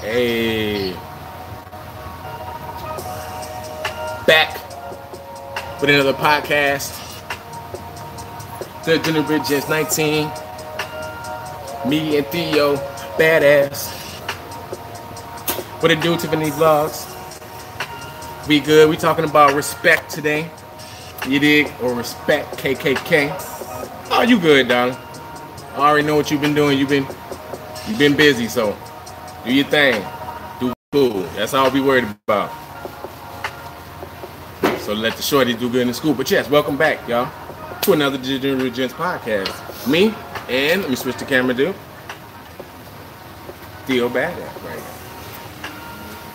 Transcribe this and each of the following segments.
Hey. Back with another podcast. The Dinner Bridge Gents 19. Me and Theo, badass. What it do, Tiffany Vlogs? We good. We talking about respect today. You dig? Or respect KKK. Oh, you good, darling. I already know what you've been doing. You've been you've been busy, so do your thing. Do cool. That's all we worried about. So let the shorty do good in school. But yes, welcome back, y'all, to another Digital Gents podcast. Me and let me switch the camera, dude. Theo Badass right now.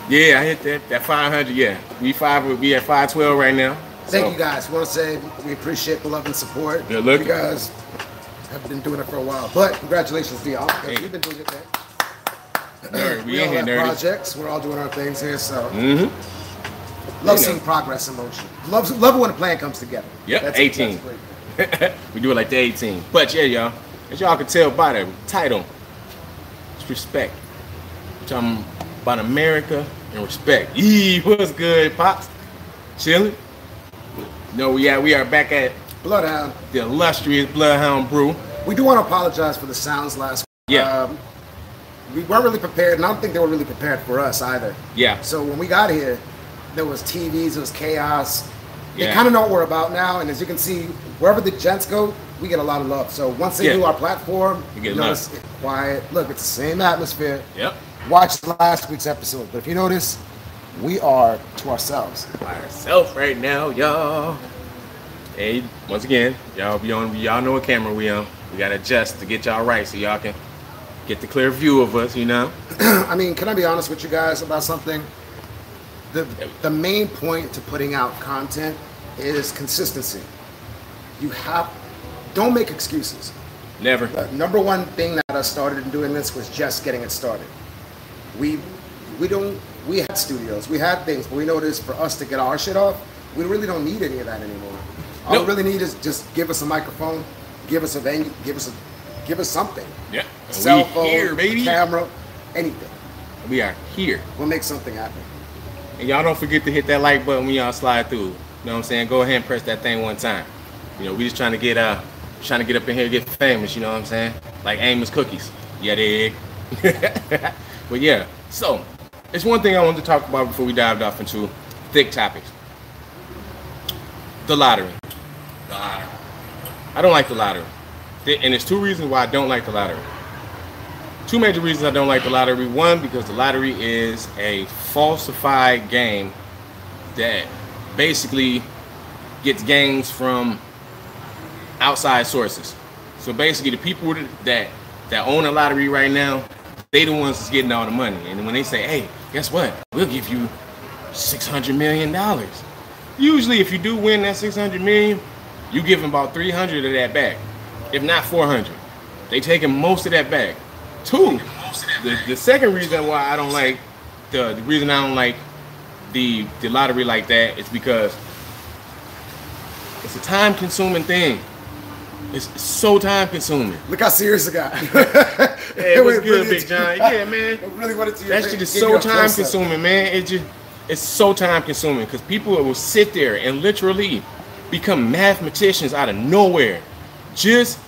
Yeah, I hit that that 500. Yeah, we five. We at 512 right now. Thank So, you guys. Want to say we appreciate the love and support. Good looking. You guys have been doing it for a while, but congratulations to y'all. Hey. We've been doing it. thing. Nerd, we We all here, have nerdy. projects. We're all doing our things here, so Mm-hmm. love You know. seeing progress in motion. Love, love when a plan comes together. Yep, That's- 18. we do it like the 18. But yeah, y'all, as y'all can tell by the title, it's respect. Which I'm about America and respect. Yee, what's good, Pops? Chilling? No, we are, we are back at Bloodhound. the illustrious Bloodhound Brew. We do want to apologize for the sounds last. Yeah. Um, we weren't really prepared, and I don't think they were really prepared for us either. Yeah. So when we got here, there was TVs, there was chaos. They Yeah. kind of know what we're about now, and as you can see, wherever the gents go, we get a lot of love. So once they Yeah. do our platform, You get you love. notice it's quiet. Look, it's the same atmosphere. Yep. Watch last week's episode, but if you notice, we are to ourselves. By ourselves right now, y'all. Hey, once again, y'all be on. Y'all know what camera we on. We gotta adjust to get y'all right so y'all can get the clear view of us. You know. I mean, can I be honest with you guys about something? The the main point to putting out content is consistency. You have don't make excuses. Never. The number one thing that I started in doing this was just getting it started. We we don't we had studios, we had things, but we noticed for us to get our shit off, we really don't need any of that anymore. All Nope. we really need is just give us a microphone, give us a venue, give us a give us something. Yeah. A And cell phone, here, baby. camera, anything. We are here. We'll make something happen. And y'all don't forget to hit that like button when y'all slide through. You know what I'm saying? Go ahead and press that thing one time. You know, we just trying to get uh trying to get up in here and get famous, you know what I'm saying? Like Amos cookies. Yeah, dig. but yeah, so it's one thing I wanted to talk about before we dived off into thick topics. The lottery. The lottery. I don't like the lottery. And there's two reasons why I don't like the lottery two major reasons I don't like the lottery. One, because the lottery is a falsified game that basically gets gains from outside sources. So basically, the people that that own the lottery right now, they the ones that's getting all the money. And when they say, "Hey, guess what? We'll give you six hundred million dollars," usually, if you do win that six hundred million, you give them about three hundred of that back, if not four hundred. They taking most of that back. Two, the, the second reason why I don't like the, the reason I don't like the the lottery like that is because it's a time consuming thing. It's, so time consuming. Look how serious it got. What's It good, really- Big John? Yeah, man. It really wanted to That shit is so time consuming, man. It just it's so time consuming because people will sit there and literally become mathematicians out of nowhere, just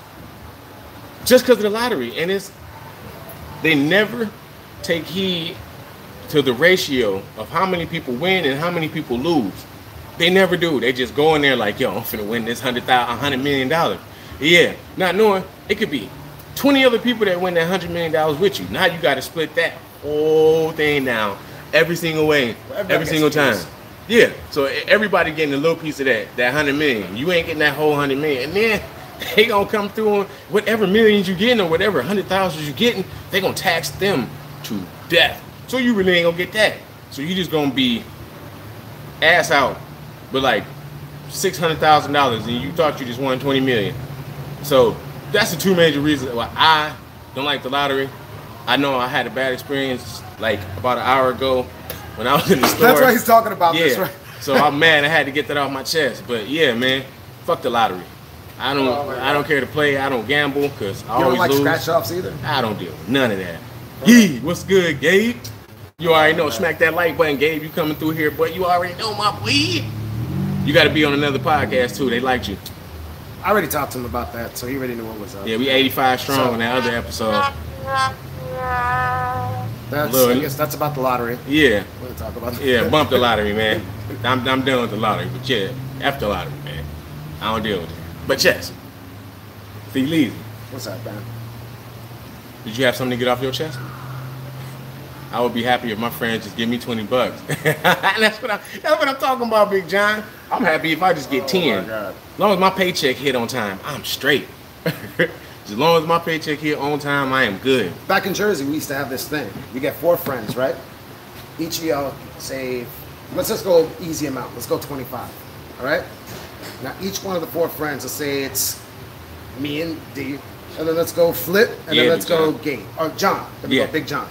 just because of the lottery, and it's they never take heed to the ratio of how many people win and how many people lose. They never do. They just go in there like, yo, I'm finna win this hundred thousand, hundred million dollars. Yeah, not knowing it could be 20 other people that win that hundred million dollars with you. Now you got to split that whole thing down every single way, Well, every single time. piece. Yeah, so everybody getting a little piece of that, that hundred million. You ain't getting that whole hundred million, and then they gonna come through on whatever millions you getting or whatever hundred thousands you're getting. They gonna tax them to death. So you really ain't gonna get that. So you just gonna be ass out with like six hundred thousand dollars, and you thought you just won twenty million. So that's the two major reasons why I don't like the lottery. I know I had a bad experience like about an hour ago when I was in the store. That's why he's talking about yeah. this, right? so I'm mad. I had to get that off my chest. But yeah, man, fuck the lottery. I don't. Oh, I don't care to play. I don't gamble because I You always don't like lose. scratch offs either. I don't deal with none of that. Yee, what's good, Gabe? You already know. Smack that like button, Gabe. You coming through here, but you already know my boy. You got to be on another podcast too. They liked you. I already talked to him about that, so he already knew what was up. Yeah, we 85 strong So- on that other episode. That's, Look. I guess that's about the lottery. Yeah, We'll talk about that. yeah. Bump the lottery, man. I'm, I'm done with the lottery, but yeah, after the lottery, man. I don't deal with it. But yes, Lee, What's up, man? did you have something to get off your chest? I would be happy if my friends just give me 20 bucks. that's what I that's what I'm talking about, Big John. I'm happy if I just get Oh, 10. my God. As long as my paycheck hit on time, I'm straight. as long as my paycheck hit on time, I am good. Back in Jersey, we used to have this thing. You get four friends, right? Each of y'all save. Let's just go easy amount. Let's go 25. All right. Now each one of the four friends, let's say it's me and D, and then let's go Flip, and Yeah, then let's go John. Gabe or oh, John. Then we Yeah. go Big John.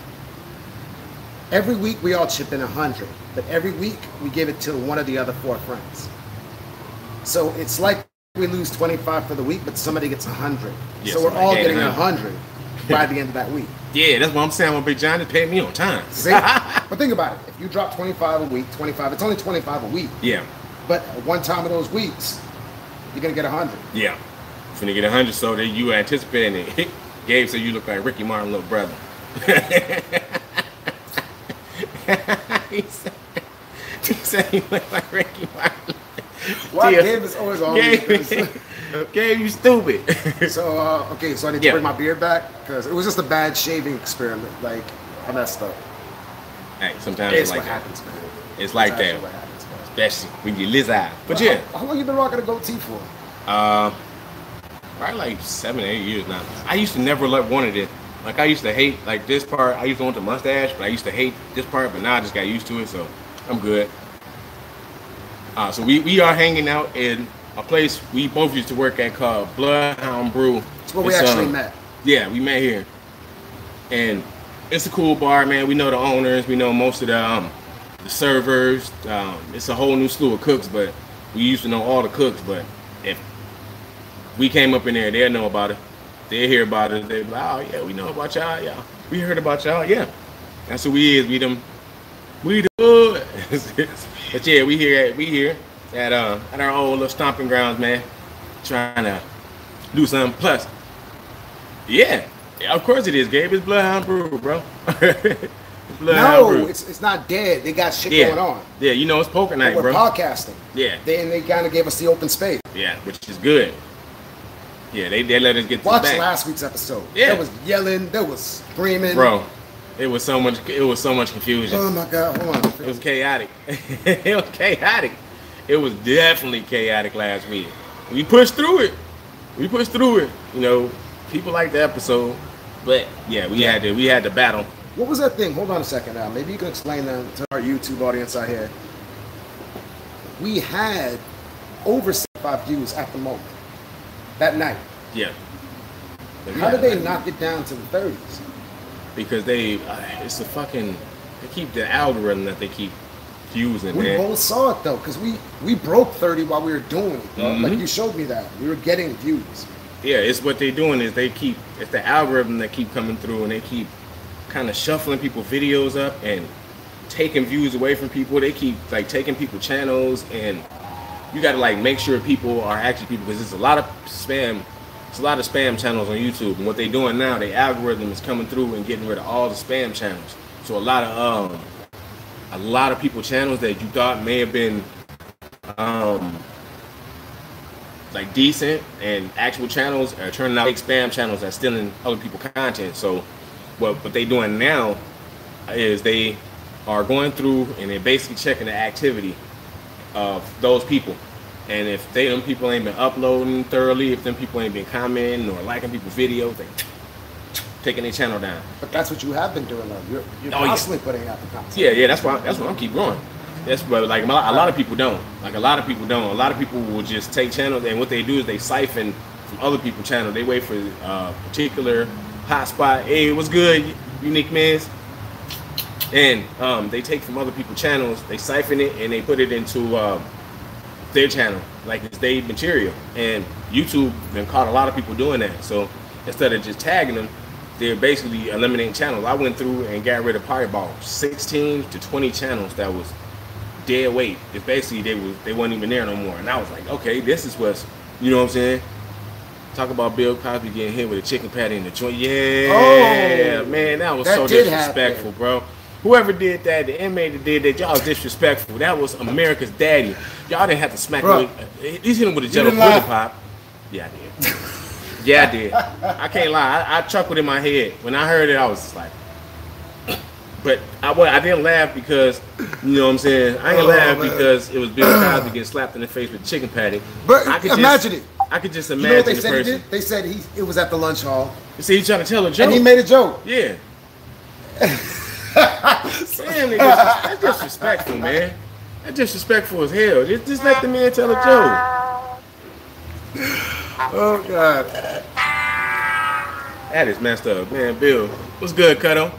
Every week we all chip in a hundred, but every week we give it to one of the other four friends. So it's like we lose 25 for the week, but somebody gets a hundred. Yeah, so we're all getting a 100. by the end of that week. Yeah, that's what I'm saying. My Big John just paid me on time. See? but think about it. If you drop 25 a week, 25, it's only 25 a week. yeah, But one time of those weeks, you're going to get a 100. yeah. Finna get a 100, so that you anticipating it. Gabe said you look like Ricky Martin, little brother. he, said, he said you look like Ricky Martin. Why Tia- Gabe is always on? Gabe, Gabe, you stupid. So, uh, okay, so I need to Yeah. bring my beard back because it was just a bad shaving experiment. Like, I messed up. hey, sometimes It's it's like what that. happens, man. It's like that. What happens, man. Especially when you liz eye. But How- yeah, How, long you been rocking a goatee for? uh, probably like seven, eight years now. I used to never like wanted it. Like I used to hate like this part. I used to want the mustache, but I used to hate this part. But now I just got used to it, so I'm good. Uh, so we, we are hanging out in a place we both used to work at called Bloodhound Brew. It's where we It's, actually um, met. Yeah, we met here, and it's a cool bar, man. We know the owners, we know most of the um, the servers. Um, it's a whole new slew of cooks, but we used to know all the cooks. But if we came up in there, they'll know about it. They hear about it. They be like, oh yeah, we know about y'all. Yeah, we heard about y'all. Yeah, that's who we is. We them. We hood. but yeah, we here. At, we here at uh at our old little stomping grounds, man. Trying to do something. Plus, yeah, yeah, of course it is, Gabe. is Bloodhound Brew, bro. Bloodhound No, it's, it's not dead. They got shit yeah. going on. Yeah, you know it's poker night, we're bro. podcasting. Yeah. They, and they kind of gave us the open space. Yeah, which is good. Yeah, they, they let us get Watch last week's episode. Yeah. There was yelling. There was screaming. Bro, it was so much it was so much confusion. Oh my God. Hold on. It was chaotic. it was chaotic. It was definitely chaotic last week. We pushed through it. We pushed through it. You know, people like the episode, but yeah, we had to we had to battle. What was that thing? Hold on a second now. Maybe you can explain that to our YouTube audience out here. We had over 75 views at the moment that night. Yeah. How did they knock it down to the 30s? Because they, uh, it's a fucking, they keep the algorithm that they keep fusing, We man. both saw it though, because we we broke 30 while we were doing it. Bro. Like you showed me that. We were getting views. Yeah, it's what they're doing is they keep it's the algorithm that keep coming through and they keep kind of shuffling people videos up and taking views away from people. They keep like taking people channels and you got to like make sure people are actually people because there's a lot of spam. It's a lot of spam channels on YouTube and what they're doing now, the algorithm is coming through and getting rid of all the spam channels. So a lot of um a lot of people channels that you thought may have been um like decent and actual channels are turning out like spam channels that stealing other people content. So what what they doing now is they are going through and they're basically checking the activity of those people. And if they them people ain't been uploading thoroughly, if them people ain't been commenting or liking people's videos, they taking their channel down. But that's what you have been doing though. You're, you're Oh, yeah. constantly putting out the content. Yeah, yeah, that's why that's why I'm keep going. That's but like a lot, a lot of people don't. Like a lot of people don't. A lot of people will just take channels and what they do is they siphon from other people's channel. They wait for uh, a particular hotspot. Hey, what's good, unique mans? And um, they take from other people's channels, they siphon it and they put it into um, their channel, like it's their material. And YouTube then caught a lot of people doing that. So instead of just tagging them, they're basically eliminating channels. I went through and got rid of probably about 16 to 20 channels that was dead weight. It's basically they was they weren't even there no more. And I was like, okay, this is what's you know what I'm saying? Talk about Bill Cosby getting hit with a chicken patty in the joint. Yeah, Oh, man, that was that so disrespectful, happen. bro. Whoever did that, the inmate that did that, y'all was disrespectful. That was America's daddy. Y'all didn't have to smack Bro, him with, uh, he's hit him with a jello pudding pop. Yeah, I did. yeah, I did. I can't lie. I, I chuckled in my head. When I heard it, I was just like, but I, wa- I didn't laugh because, you know what I'm saying? I ain't Oh, laugh man. because it was Bill Cosby getting slapped in the face with chicken patty. But I could imagine just, it. I could just You imagine know what they the said he person. They said he it was at the lunch hall, You See, he's trying to tell a joke. and he made a joke. Yeah. Damn, nigga, that's disrespectful, man. That's disrespectful as hell. Just, just let the man tell a joke. Oh God! That is messed up, man. Bill, what's good, Cutto?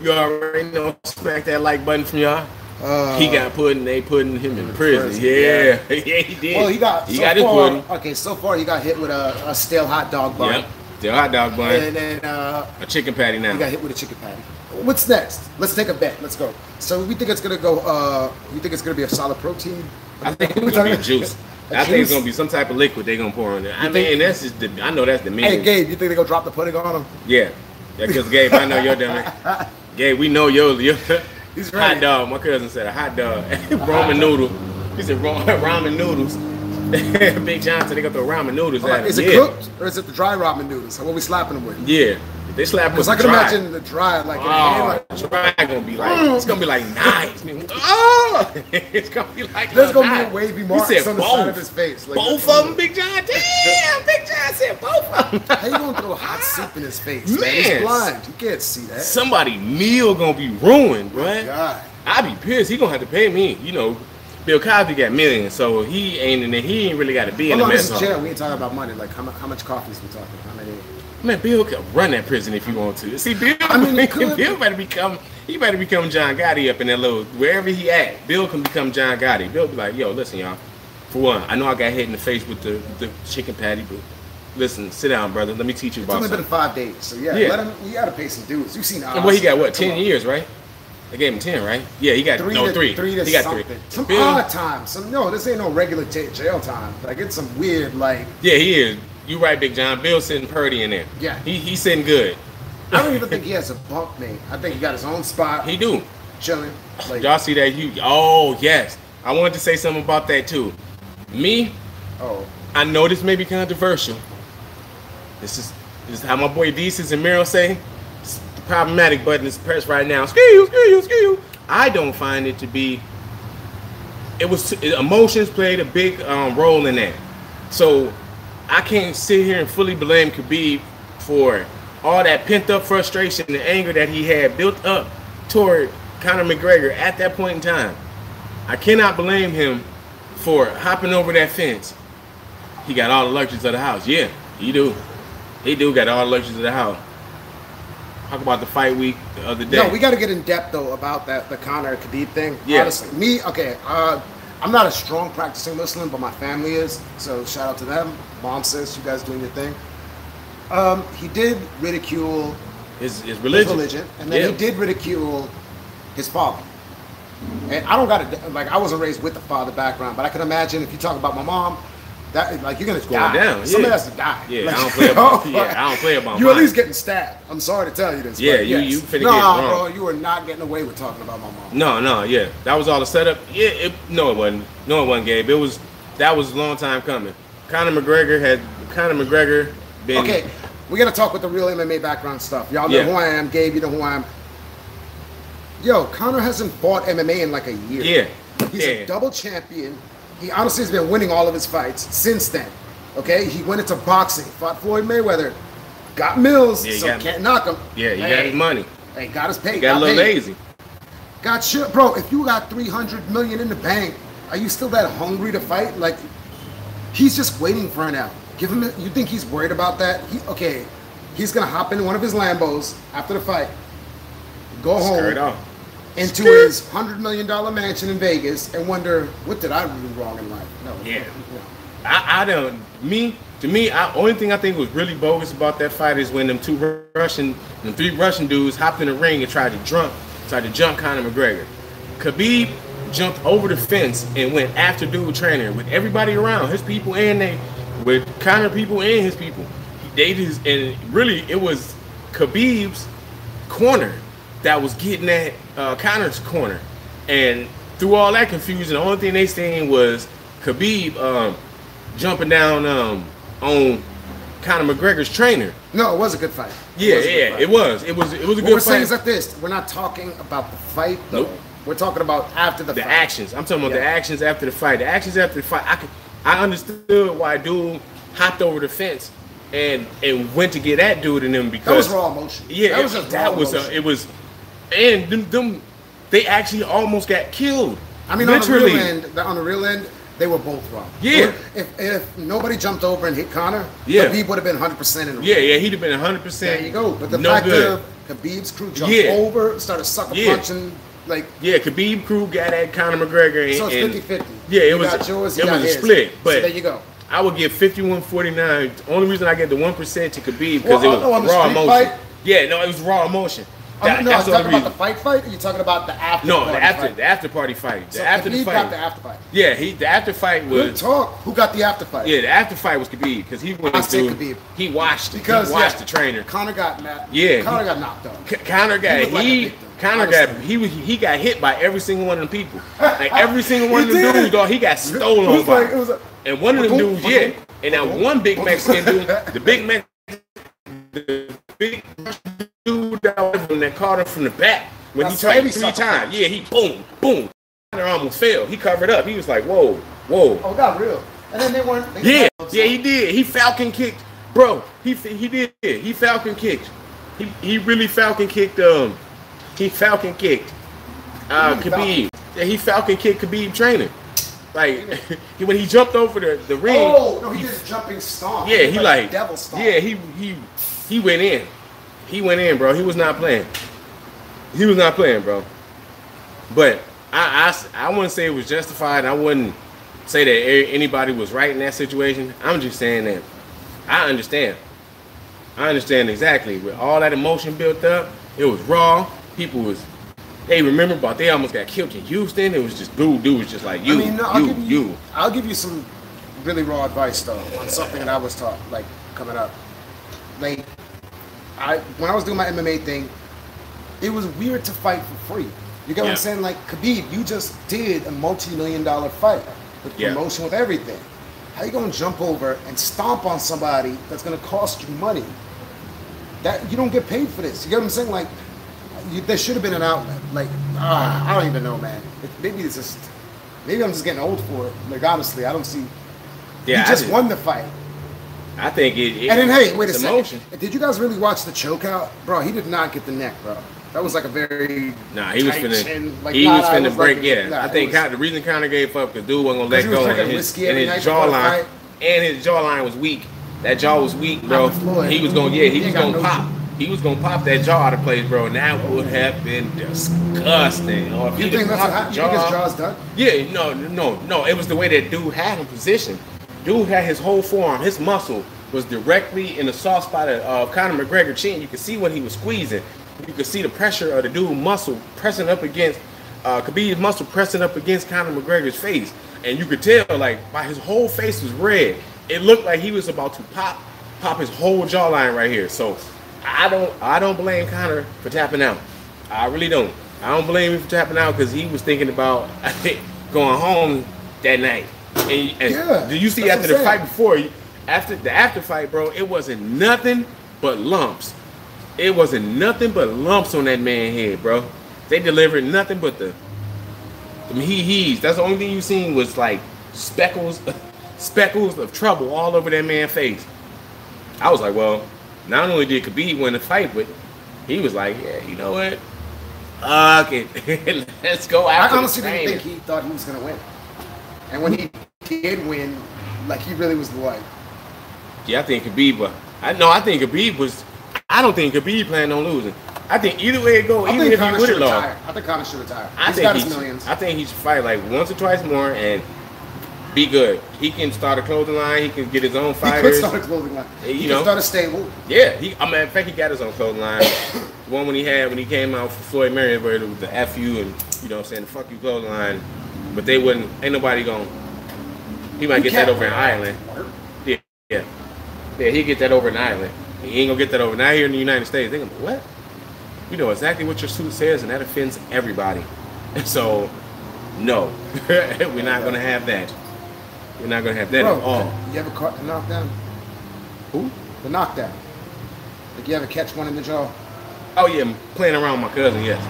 You already know, smack that like button from y'all. Uh, he got put in, they putting him in prison. prison, Yeah, yeah, he did. Well, he got he so got his far, pudding. Okay, so far he got hit with a, a stale hot dog bun, Yep, the hot dog bun, and then uh, a chicken patty now. he got hit with a chicken patty. What's next? Let's take a bet. Let's go. So we think it's gonna go. Uh, we think it's gonna be a solid protein. I think it's gonna be juice. I think it's gonna be some type of liquid they're gonna pour on there. I You mean, think- and that's just the. I know that's the meaning. Hey, Gabe, you think they gonna drop the pudding on him? Yeah, because Gabe, I know you're dummy. Gabe, we know your your He's hot dog. My cousin said a hot dog, ramen noodle. He said ra- ramen noodles. Big Johnson, they got the ramen noodles. Alright, at is it yeah. cooked or is it the dry ramen noodles? What are we slapping them with? Yeah, They slap Because I can dry. imagine the dry, like, in the Oh, like it's dry gonna be like it's gonna be like nice. Mm. Oh, it's gonna be like There's gonna be a wavy marks said on the both. side of his face. Like, both of them, Big John. Damn, Big John said both of them. How you gonna throw hot soup in his face? Man, Man. he's blind. You can't see that. Somebody meal gonna be ruined, bro. God. I be pissed. He gonna have to pay me. You know, Bill Cosby got millions, so he ain't in there. He ain't really got to be in Hold the on, mess this is hall. We ain't talking about money. Like, how much, how much coffee is we talking? How many? Man, Bill can run that prison if you want to. See, Bill, I mean, could. Bill better become. He better become John Gotti up in that little wherever he at. Bill can become John Gotti. Bill be like, yo, listen, y'all. For one, I know I got hit in the face with the the chicken patty, but listen, sit down, brother. Let me teach you It's about It's only been five days, so yeah, Yeah. let him. You gotta pay some dues. You've seen. And what he got? What ten years, right? They gave him ten, right? Yeah, he got Three no to, three. Three to he got something. three. Some Bill- odd time. Some no, this ain't no regular jail time. Like it's some weird like. Yeah, he is. You right, Big John. Bill sitting purdy in there. Yeah. he he's sitting good. I don't even think he has a bunk mate. I think he got his own spot. He do. chilling. Like, Y'all see that? You oh yes. I wanted to say something about that too. Me, oh, I know this may be controversial. This is this is how my boy Desus and Mero say. It's the problematic button is pressed right now. Ski you, ski you, ski you. I don't find it to be. It was emotions played a big um, role in that. So I can't sit here and fully blame Khabib for all that pent up frustration and anger that he had built up toward Conor McGregor at that point in time. I cannot blame him for hopping over that fence. He got all the luxuries of the house. Yeah, he do. He do got all the luxuries of the house. Talk about the fight week the other day. no, we got to get in depth though about that the Conor Khabib thing. Yeah. Honestly, me, okay. Uh, I'm not a strong practicing Muslim, but my family is. So shout out to them. Mom says you guys doing your thing. Um, he did ridicule his, his his religion. religion, and then Yeah. he did ridicule his father. And I don't got to like I wasn't raised with the father background, but I can imagine if you talk about my mom, that like you're gonna going die. down, Somebody yeah. has to die. Yeah, Like, I don't play you about- know, yeah, I don't play about You at mine. least getting stabbed. I'm sorry to tell you this. Yeah, you- yes. you finna nah, get wrong. bro, you are not getting away with talking about my mom. No, no, yeah, that was all a setup. Yeah, it, no, it wasn't. No, it wasn't, Gabe. It was that was a long time coming. Conor McGregor had Conor McGregor been Okay, we gotta talk with the real MMA background stuff. Y'all know Yeah. who I am. Gabe, you know who I am. Yo, Conor hasn't fought MMA in like a year. Yeah, He's yeah. a double champion. He honestly has been winning all of his fights since then. Okay, he went into boxing, fought Floyd Mayweather, got Mills, Yeah, so got- can't knock him. Yeah, he got his money. Hey, got his pay. He got a little paid. lazy. Got shit, bro. If you got three hundred million in the bank, are you still that hungry to fight? Like, he's just waiting for an out. Give him. You think he's worried about that? He, okay, he's gonna hop in one of his Lambos after the fight, go Skirt home into Skirt. his hundred million dollar mansion in Vegas, and wonder what did I do wrong in life? No, Yeah. no. I, I don't. Me to me, I, only thing I think was really bogus about that fight is when them two Russian, them three Russian dudes hopped in the ring and tried to jump, tried to jump Conor McGregor. Khabib jumped over the fence and went after dude trainer with everybody around, his people and they, with Conor people and his people. They just and really it was Khabib's corner that was getting at uh, Conor's corner, and through all that confusion, the only thing they saying was Khabib um, jumping down um, on Conor McGregor's trainer. No, it was a good fight. Yeah, yeah, it was. It was. It was a what good we're saying is like this: we're not talking about the fight, though. Nope. We're talking about after the, the fight. actions. I'm talking about the actions after the fight. The actions after the fight. I could, I understood why dude hopped over the fence and and went to get that dude and them because That was raw emotion. Yeah, that was it- just that was emotion. it was, and them, them they actually almost got killed. I mean, literally. on the real end, on the real end, they were both wrong. Yeah. If if nobody jumped over and hit Conor, Yeah. Khabib would have been 100 percent in the Yeah, yeah, he'd have been 100. percent There you go. But the no fact good. of Khabib's crew jumped Yeah. over, started sucker Yeah. punching, like Yeah, Khabib crew got at Conor McGregor. And, so it's 50-50. Yeah, it You was. yours, it was a split. So But there you go. I would give 51-49. The only reason I get the one percent to Khabib because Well, it was raw emotion. fight? Yeah, no, it was raw emotion. That- no, I'm talking about the fight fight. Or you talking about the after? No, party the after fight? the after party fight. The So after the fight. got the after fight. yeah, he the after fight was. Good talk. Who got the after fight? Yeah, the after fight was Khabib because he went I through. Khabib. He watched it. Because he watched yeah, the trainer. Conor got mad. Yeah, Conor got knocked out. K- Conor got He he Conor got he was he got hit by every single one of the people. Like every single one of He them did. dudes, dog. He got It stolen was by. like it was like, and one of the dudes, yeah. And that one big. Mexican dude, the big Mexican, the big dude that was that caught him from the back when he That's tried three times. Yeah, he boom, boom. Conor almost fell. He covered up. He was like, whoa, whoa. oh, got real. And then they weren't. They Yeah, yeah, he did. He falcon kicked, bro. He he did. He falcon kicked. He he really falcon kicked. Um, he falcon kicked. Uh, Khabib. Yeah, he falcon kicked Khabib trainer. Like he, when he jumped over the the ring. Oh no, he did a jumping stomp. yeah, he like devil stomp. yeah he he he went in. He went in, bro. He was not playing. He was not playing, bro. But I, I, I wouldn't say it was justified. I wouldn't say that anybody was right in that situation. I'm just saying that I understand. I understand exactly. With all that emotion built up, it was raw. People was they remember, but they almost got killed in Houston. It was just dude, dude was just like you, I mean, no, I'll you, give you, you. I'll give you some really raw advice though on something that I was taught like coming up. Like, I when I was doing my MMA thing, it was weird to fight for free. You get what Yeah. I'm saying? Like Khabib, you just did a multi-million dollar fight with Yeah. promotion with everything. How you gonna jump over and stomp on somebody that's gonna cost you money? That you don't get paid for this. You get what I'm saying? Like, you, there should have been an outlet. Like, ah, I don't even know, man. It, maybe it's just, maybe I'm just getting old for it. Like, honestly, I don't see. Yeah, you just won the fight. I think it. it And then, hey, wait a second. Did you guys really watch the chokeout, bro? He did not get the neck, bro. That was like a very Nah, he was finna. chin, like, he was finna was break. like- yeah, nah, I think was- the reason Conor gave up because dude wasn't gonna let was go, and his, and his night before the jawline, and his jawline was weak. That jaw was weak, bro. Not with Floyd. He was gonna, yeah, he, He was gonna no- pop. He was gonna pop that jaw out of place, bro, and that would oh, have been disgusting. Or if You think that's what happened? think his jaw's done? yeah, no, no, no. It was the way that dude had him positioned. Dude had his whole forearm, his muscle was directly in the soft spot of uh, Conor McGregor chin. You could see when he was squeezing. You could see the pressure of the dude muscle pressing up against uh, Khabib's muscle pressing up against Conor McGregor's face, and you could tell like by his whole face was red. It looked like he was about to pop, pop his whole jawline right here. So I don't, I don't blame Conor for tapping out. I really don't. I don't blame him for tapping out because he was thinking about going home that night. And, and Yeah, do you see after the fight before, after the after fight, bro, it wasn't nothing but lumps. It wasn't nothing but lumps on that man head, bro. They delivered nothing but the, the he he's. That's the only thing you seen was like speckles, speckles of trouble all over that man's face. I was like, well, not only did Khabib win the fight, but he was like, yeah, you know what? Fuck it, let's go I honestly didn't think he thought he was gonna win. And when he did win, like he really was like, Yeah, I think Khabib. uh, I know. I think Khabib was. I don't think Khabib planned on losing. I think either way it go, I even think if he Conor would have lost, retire. I think Conor should retire. I He's think got he his should- millions. I think he should fight like once or twice more, and be good. He can start a clothing line. He can get his own He could fighters. start a clothing line. You He know. could start a stable. Yeah, he. I mean, in fact, he got his own clothing line. the one when he had when he came out for Floyd Mayweather, where it was the "fu" and you know what I'm saying the "fuck you" clothing line. But they wouldn't. Ain't nobody going. He might You get that over in Ireland. Yeah, yeah, yeah. He get that over in Ireland. He ain't gonna get that over not here in the United States. They gonna be, what? You know exactly what your suit says, and that offends everybody. So, no, we're not gonna have that. We're not gonna have that Bro, at all. you ever caught the knockdown? Who? The knockdown. Like you ever catch one in the jaw? Oh yeah, I'm playing around with my cousin. Yes,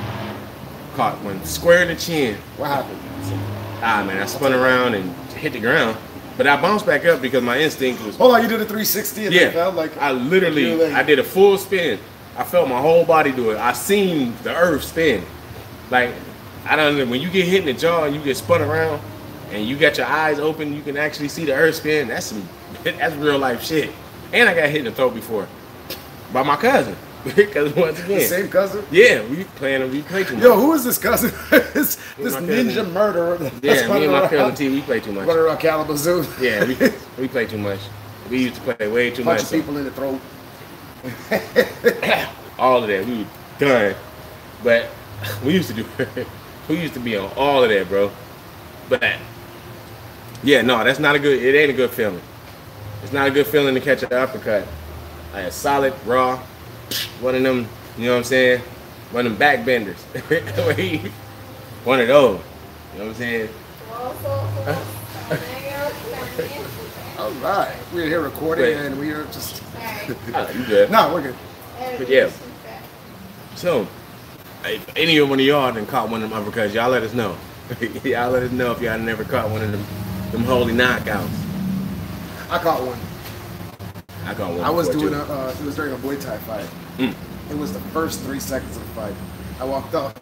caught one square in the chin. What happened? Ah man, I spun around and hit the ground, but I bounced back up because my instinct was. Hold on, you did a 360 and Yeah, felt like I literally, like- I did a full spin. I felt my whole body do it. I seen the earth spin. Like, I don't know, when you get hit in the jaw and you get spun around and you got your eyes open, you can actually see the earth spin. That's some, that's real life shit. And I got hit in the throat before by my cousin. Because once the again, same cousin. yeah, we playing, we play too much. Yo, who is this cousin? this this ninja cousin. murderer. yeah, me and my around- cousin T, we play too much. running around Kalamazoo. Yeah, we, we play too much. We used to play way too bunch much. of so- people in the throat. all of that. We were done. But we used to do we used to be on all of that, bro. But yeah, no, that's not a good it ain't a good feeling. It's not a good feeling to catch an uppercut. Like a solid, raw, one of them, you know what I'm saying? One of them back benders. one of those. You know what I'm saying? All right, we're here recording Wait. and we are just. Oh, you good. No, we're good. But yeah. So, if any of one of y'all done caught one of them uppercuts, y'all let us know. y'all let us know if y'all never caught one of them them holy knockouts. I caught one. I caught one. I was doing too. a. Uh, it was during a Muay Thai fight. Mm. It was the first three seconds of the fight. I walked up.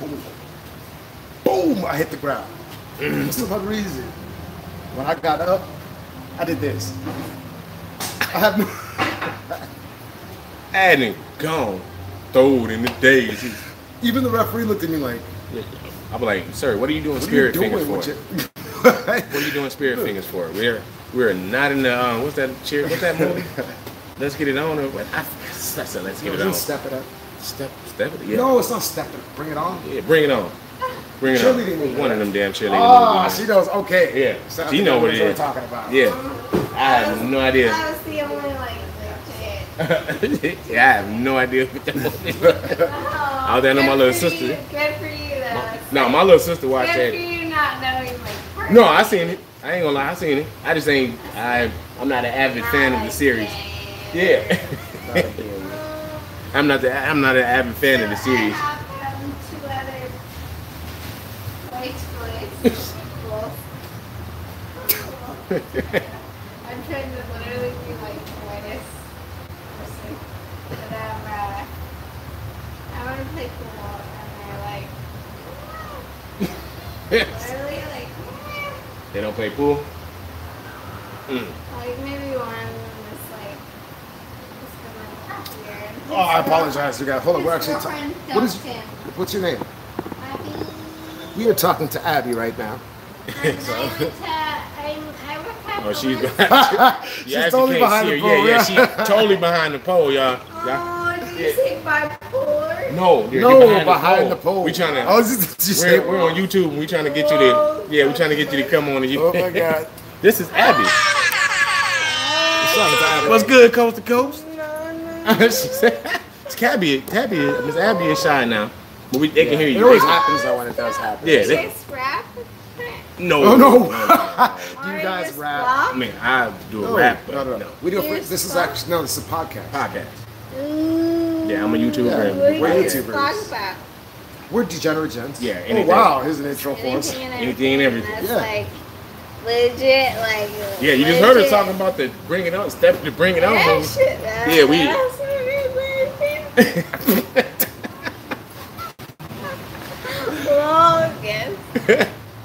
Boom! Boom! I hit the ground. For some reason, when I got up, I did this. I have no. and gone. Throw it in the days. Even the referee looked at me like, I'm like, sir, what are you doing "What spirit you fingers doing for? with? What are you doing spirit fingers for? We're we're not in the um, what's that cheer? What's that movie? Let's get it on. Or what? I, I said, let's get it on. Step it up. Step, step it. Yeah. No, it's not step it. Bring it on. Yeah, bring it on. Bring it Cheerleading on. movie. One of them damn cheerleading Ah, movies. she knows. Okay. Yeah, So she know what know it we're talking about. Yeah, I have no idea. I was the only like yeah, I have no idea what that movie is. Oh, Out there, I know my little sister. You. Good for you, though. No, like- my little sister watched Good for you not knowing like. No, I seen it. I ain't gonna lie, I seen it. I just ain't. I I'm not an avid fan of the series. Yeah, I'm not the. I'm not an avid fan of the series. I have two other white boys. I'm trying to literally be like the whitest person. But um, uh, I want to play pool, and they're like, literally like, they don't play pool. Mm. like maybe one was like, just been like weird. Oh, I apologize, you guys. Hold on, we're actually talking. What is? him. What's your name? Abby. We are talking to Abby right now. I'm, I went to, I'm, I work at Oh, she's the She's Yeah, totally behind the her, pole. Yeah, yeah, she's totally behind the pole, y'all. y'all. Oh, did you say bipolar? No, yeah, no, get behind, the, pole. We trying to. Oh, is this, did you say? We're, we're on YouTube. and We trying to get you to. Oh, yeah, we're trying to get you to come on. And you, Oh my God. this is Abby. What's Abby? What's good, coast to coast? No, no. she said, it's Tabby. Tabby. Miss Abby is shy now, but we, they can hear you. It always They- happens though when it does happen. Yeah. You They, guys rap? no. Oh no. Or you guys just rap. I mean, I do a No, rap, but no, no, no. We do. A, You this is actually no. This is a podcast. Podcast. Mm. Yeah, I'm a YouTuber. Yeah. and What do you We're guys YouTubers. talk about? We're degenerate gents. Yeah, Oh wow, here's an intro for us. Anything and Anything and everything. everything. That's Yeah. like legit, like. Yeah, you just heard her talking about the bring it on, step to bring it on. That shit, man. Yeah, we- That's really legit. Well, yes.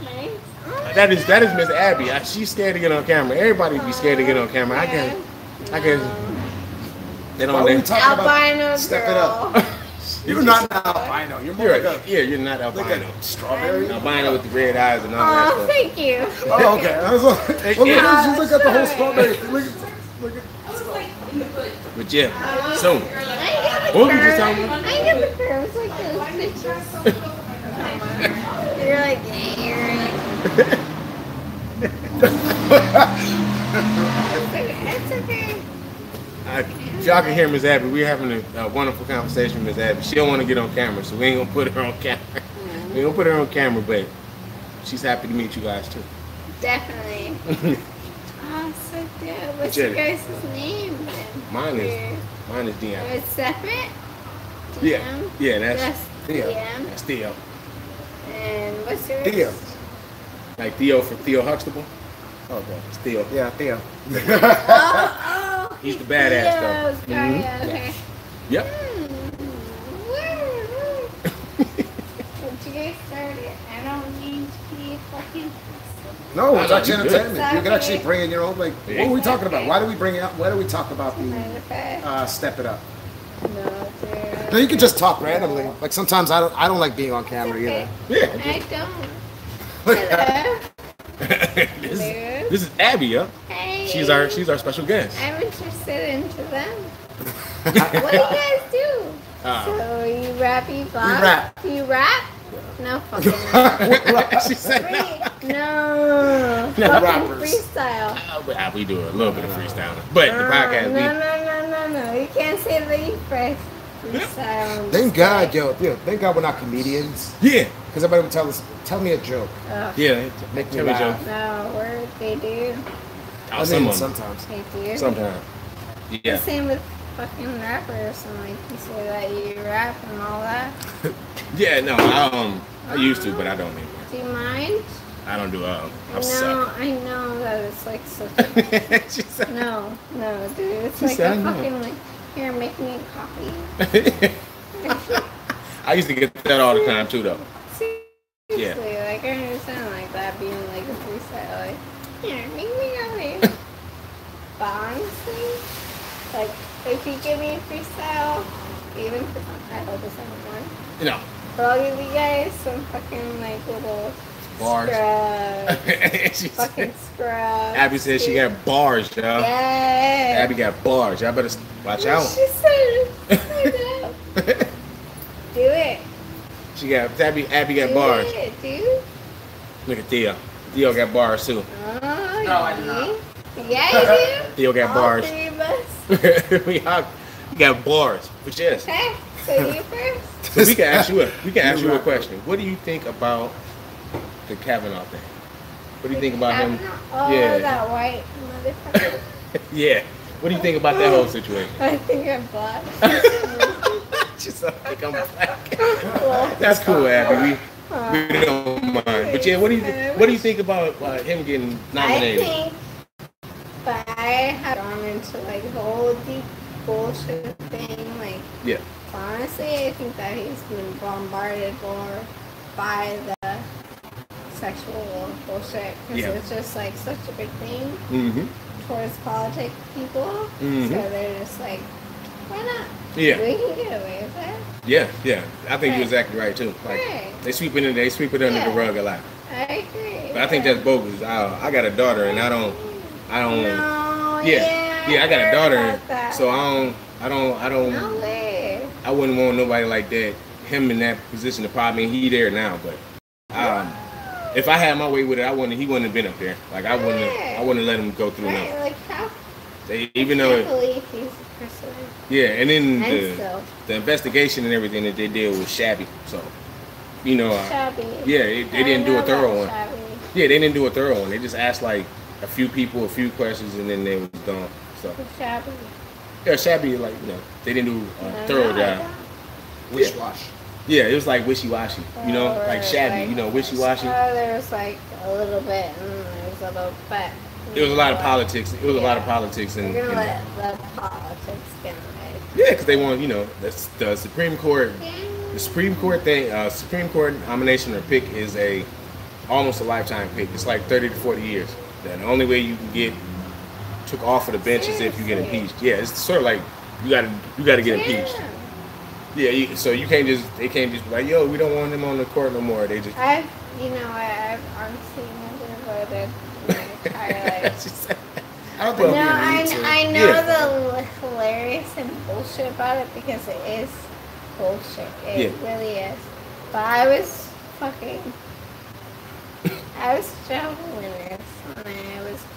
Nice. That is that is Miss Abby. I- She's scared to get on camera. Everybody be scared to get on camera. I oh, can, I can. they don't. were we They, talking about Albino step it up? You're not an albino. You're more You're like a yeah, you're not like albino. a strawberry. Albino with the red eyes and all Oh, that stuff. thank you. Oh, okay. I was like, well, look, Yeah. at, she's look at the whole strawberry. Look at, look at. But yeah, uh, soon. I got the What were you just curves. talking about? I got the curves like those bitches. You're like, yeah, you're right. It's okay. I, if y'all can hear Miss Abby, we're having a, a wonderful conversation with Miss Abby. She don't want to get on camera, so we ain't gonna put her on camera. We ain't gonna put her on camera, but she's happy to meet you guys too. Definitely. Oh, so good. What's your guys' name then? Mine is Your- mine is Dion. Oh, it's separate? Yeah, DM? yeah, that's Just Theo. DM? that's Theo. And what's yours? Theo. Like Theo from Theo Huxtable. Oh, okay. It's Theo. Yeah, Theo. Oh, oh. He's the badass, though. Theo's guy, Mhm. Okay. Yep. Hmm. Woo, woo. You guys started. I don't need to be fucking. No, No, it's no, actually you good. entertainment. You can actually bring in your own. Like, what are we talking about? Why do we bring it up? Why do we talk about the uh, step it up? No. No, you can just talk randomly. Like sometimes I don't. I don't like being on camera Okay. either. Yeah. I don't. Hello. this, is, this is Abby, yeah. Hey. She's our she's our special guest. I'm interested into them. what do you guys do? Uh, so you rap, you vlog? rap. You rap? No fucking she said no. Free- No. No, fucking rappers. freestyle. Uh, we do a little bit of freestyling, but the Uh, podcast no, we no, no, no, no. You can't say that you fresh freestyle. Thank God, day. yo, yo. Thank God we're not comedians. yeah Because everybody would tell us, tell me a joke. Ugh. yeah. Make me Tell me, Joe. laugh. No, word, they do. Oh, I some mean, of them. sometimes. They do. Sometimes. The Yeah. same with fucking rappers and like you say that you rap and all that. Yeah. No. I, um. I used to, but I don't anymore. Do you mind? I don't do. Um. I know, suck. I know that it's like such a said. no, no, dude. It's like said, a fucking like here, make me a copy. I used to get that all the time too, though. Seriously, like I understand like that being like a freestyle, like here, make me a copy. honestly, like if you give me a freestyle, even for I hope it's not one. You know. But I'll give you guys some fucking like little Bars. scrubs. she fucking said, scrubs. Abby said she got bars, y'all. Yeah. Abby got bars. Y'all better s- watch out. She said, it. do it. she got Abby. Abby got do bars. it, dude. Look at Theo. Theo got bars too. Oh, No, I do not. Yeah, you do. Theo got All bars. three of us. we all got bars. But yes, Okay, so you first. so we can ask you a we can ask you a You're question. What do you think about the Kavanaugh thing? What do you think about him? Oh, Yeah. that white motherfucker. Yeah. What do you think about that whole situation? I think I'm black. She said, I think I'm black. Well, That's cool, Abby. uh, We, we don't mind. But yeah, what do you what do you think about uh, him getting I nominated? think, but I have gone into like the whole deep bullshit thing. Like, Yeah. honestly, I think that he's been bombarded more by the sexual bullshit because Yeah. it's just like such a big thing Mm-hmm. towards politic people. Mhm. So they're just like, why not? Yeah. We can get away with it. Yeah, yeah. I think you're exactly right too. Like Right. they sweep it in, they sweep it under the rug a lot. I agree. But I think that's bogus. I, I got a daughter and I don't I don't No, yeah. Yeah, I got a daughter so I don't I don't I don't No. I wouldn't want nobody like that, him in that position to probably I mean, he there now, but um if I had my way with it, I wouldn't he wouldn't have been up there. Like I wouldn't have, I wouldn't have let him go through Right, nothing. like how They, even though can't believe he's a person. Yeah, and then And the, still. the investigation and everything that they did was shabby. So, you know, uh, yeah, it- they didn't do a thorough one. Shabby. yeah, they didn't do a thorough one. They just asked like a few people a few questions and then they was done. So, It's Shabby. yeah, shabby like you know they didn't do I a know, thorough I job. Wish wash. Yeah, it was like wishy washy. You know, Or like shabby. You know, wishy washy. Oh, there was like a little bit, and there was a little bit. It was a lot of politics. It was a lot of politics and. We're gonna let the politics get away. yeah, because they want you know the, the Supreme Court. The Supreme Court thing, uh, Supreme Court nomination or pick is a almost a lifetime pick. It's like 30 to 40 years. The only way you can get took off of the bench is if you get impeached. Yeah, it's sort of like you gotta you gotta get impeached. Yeah. You, so you can't just they can't just be like, yo, we don't want him on the court no more. They just I've, you know, I, I've honestly never voted my entire life. She said- I don't No, think we I. I know Yeah. the hilarious and bullshit about it because it is bullshit. It Yeah. really is. But I was fucking. I was traveling this when I was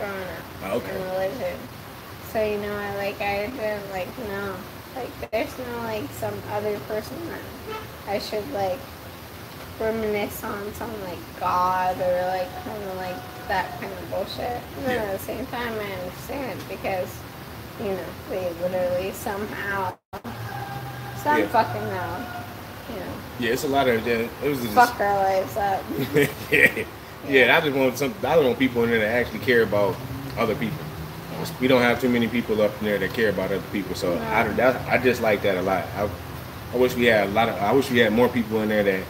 growing up Oh, okay. religion. So you know, I like I didn't like no, like there's no like some other person that I should like reminisce on some like God or like kind of like that kind of bullshit. And then Yeah. at the same time, I understand because you know they literally somehow, some Yeah. fucking know, you know, yeah, it's a lot of yeah, it was just fuck our lives up. yeah, yeah. I just want some. I don't want people in there that actually care about other people. We don't have too many people up in there that care about other people, so I No. that, I just like that a lot. I, I wish we had a lot of. I wish we had more people in there that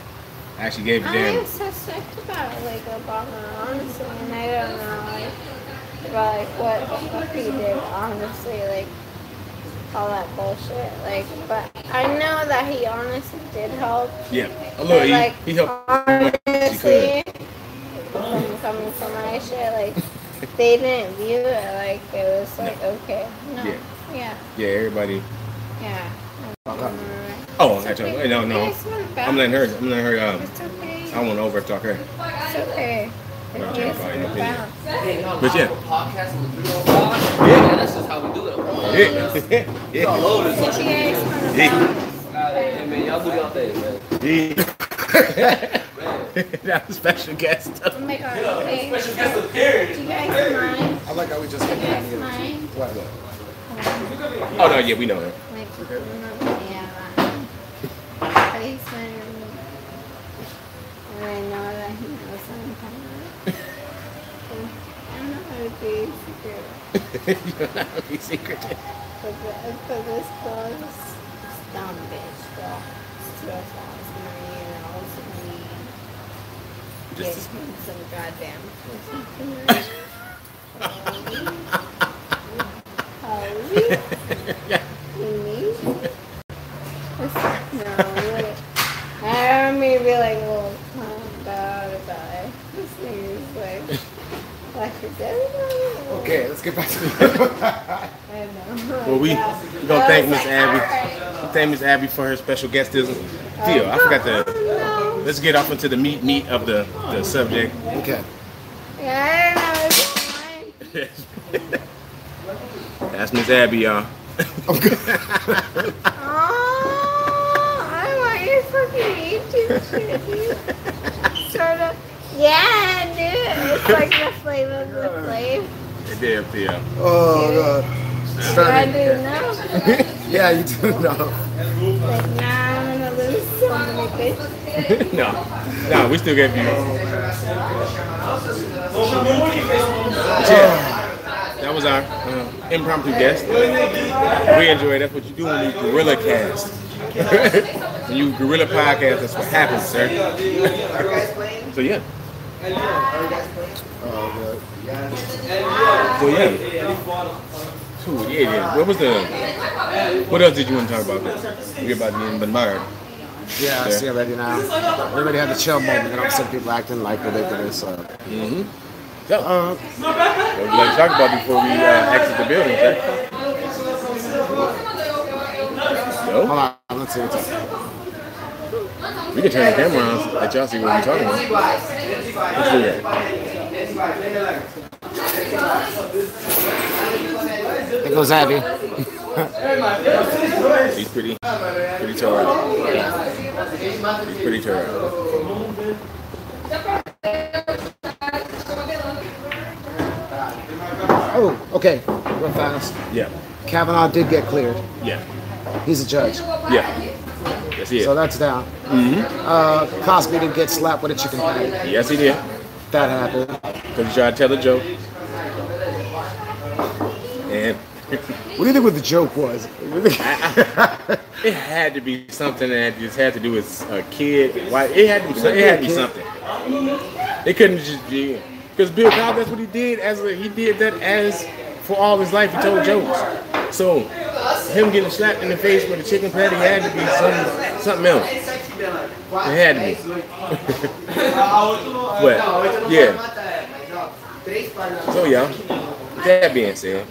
actually gave a damn. I'm so sick about like Obama, honestly, and I don't know like about like what the fuck he did, honestly, like all that bullshit. Like, but I know that he honestly did help. Yeah, a little. He, like he helped. he honestly, from coming from my shit, like they didn't view it like it was like okay, no, Yeah. yeah, Yeah, everybody. yeah. Oh, It's actually, okay. no, no. I just wanna I'm letting her. I'm letting her. Um, It's okay. I want to over talk her. It's okay. Well, It's I'll just buy wanna your opinion. bounce. Hey, no, But yeah. podcast with three on five. Yeah, that's just how we do it. Yeah, We all yeah, over this. If you guys wanna Yeah. bounce, Hey, man, y'all do y'all thing, man. yeah. Man. That's a special guest. oh my god, okay. Special guest appearance. Do you guys mind? I like how we just Do get you guys down mind? What? Um, Oh no, yeah, we know her. Like, yeah, um, please mind me. I know that he knows sometimes. I'm not gonna be secret. you don't have to be secret. But, the, but this girl is a dumb bitch, girl. She goes out Marie and also me. Get Just him some goddamn pussy Holy. yeah. Me? No, really. I don't mean to be like, well, calm down about it. This nigga's like, like your daddy. Okay, let's get back to the. I know. Well, we Yeah. we gonna I thank was Miss like, Abby. alright. Thank Miss Abby for her special guestism. Theo, I forgot to. No. Let's get off into the meat meat of the the subject. Okay. Yeah, I don't know. It's fine. That's Miss Abby, y'all. Oh, I want your fucking YouTube shit, dude. Sort of. Yeah, dude. It's like the flavor of the flavor. Damn, Theo. Oh god. I do know. Yeah, you do know. Like, now I'm gonna lose so many bitches. no, no, we still get views. Yeah, that was our uh, impromptu guest. We enjoy. That's what you do when you gorilla cast. when you gorilla podcast, that's what happens, sir. so yeah, so yeah. Ooh, yeah, yeah. What was the? What else did you want to talk about? We about Bernard. god. Yeah, I see already now. Everybody had the chill moment, and I'm seeing people acting like ridiculous. So. So, Uh, what would you like to talk about before we uh, exit the building, sir? hold No, on, let's see what's up. we can turn the camera on, let y'all see what we're talking about. Let's do that. There goes Abby. He's pretty, pretty tall. He's pretty tall. Oh, okay. Real fast. Yeah, Kavanaugh did get cleared. yeah, He's a judge. yeah. Yes, he is. So that's down. Uh, Cosby didn't get slapped with a chicken patty. Yes, he did. That happened. Because he tried to tell a joke. And What do you think what the joke was? it had to be something that just had to do with a kid. Why? It had to be. It had to be something. It couldn't just be because Bill Cosby. That's what he did. As a, he did that as for all his life. He told jokes. So him getting slapped in the face with a chicken patty had to be something, something else. It had to be. but yeah. So yeah. That being said,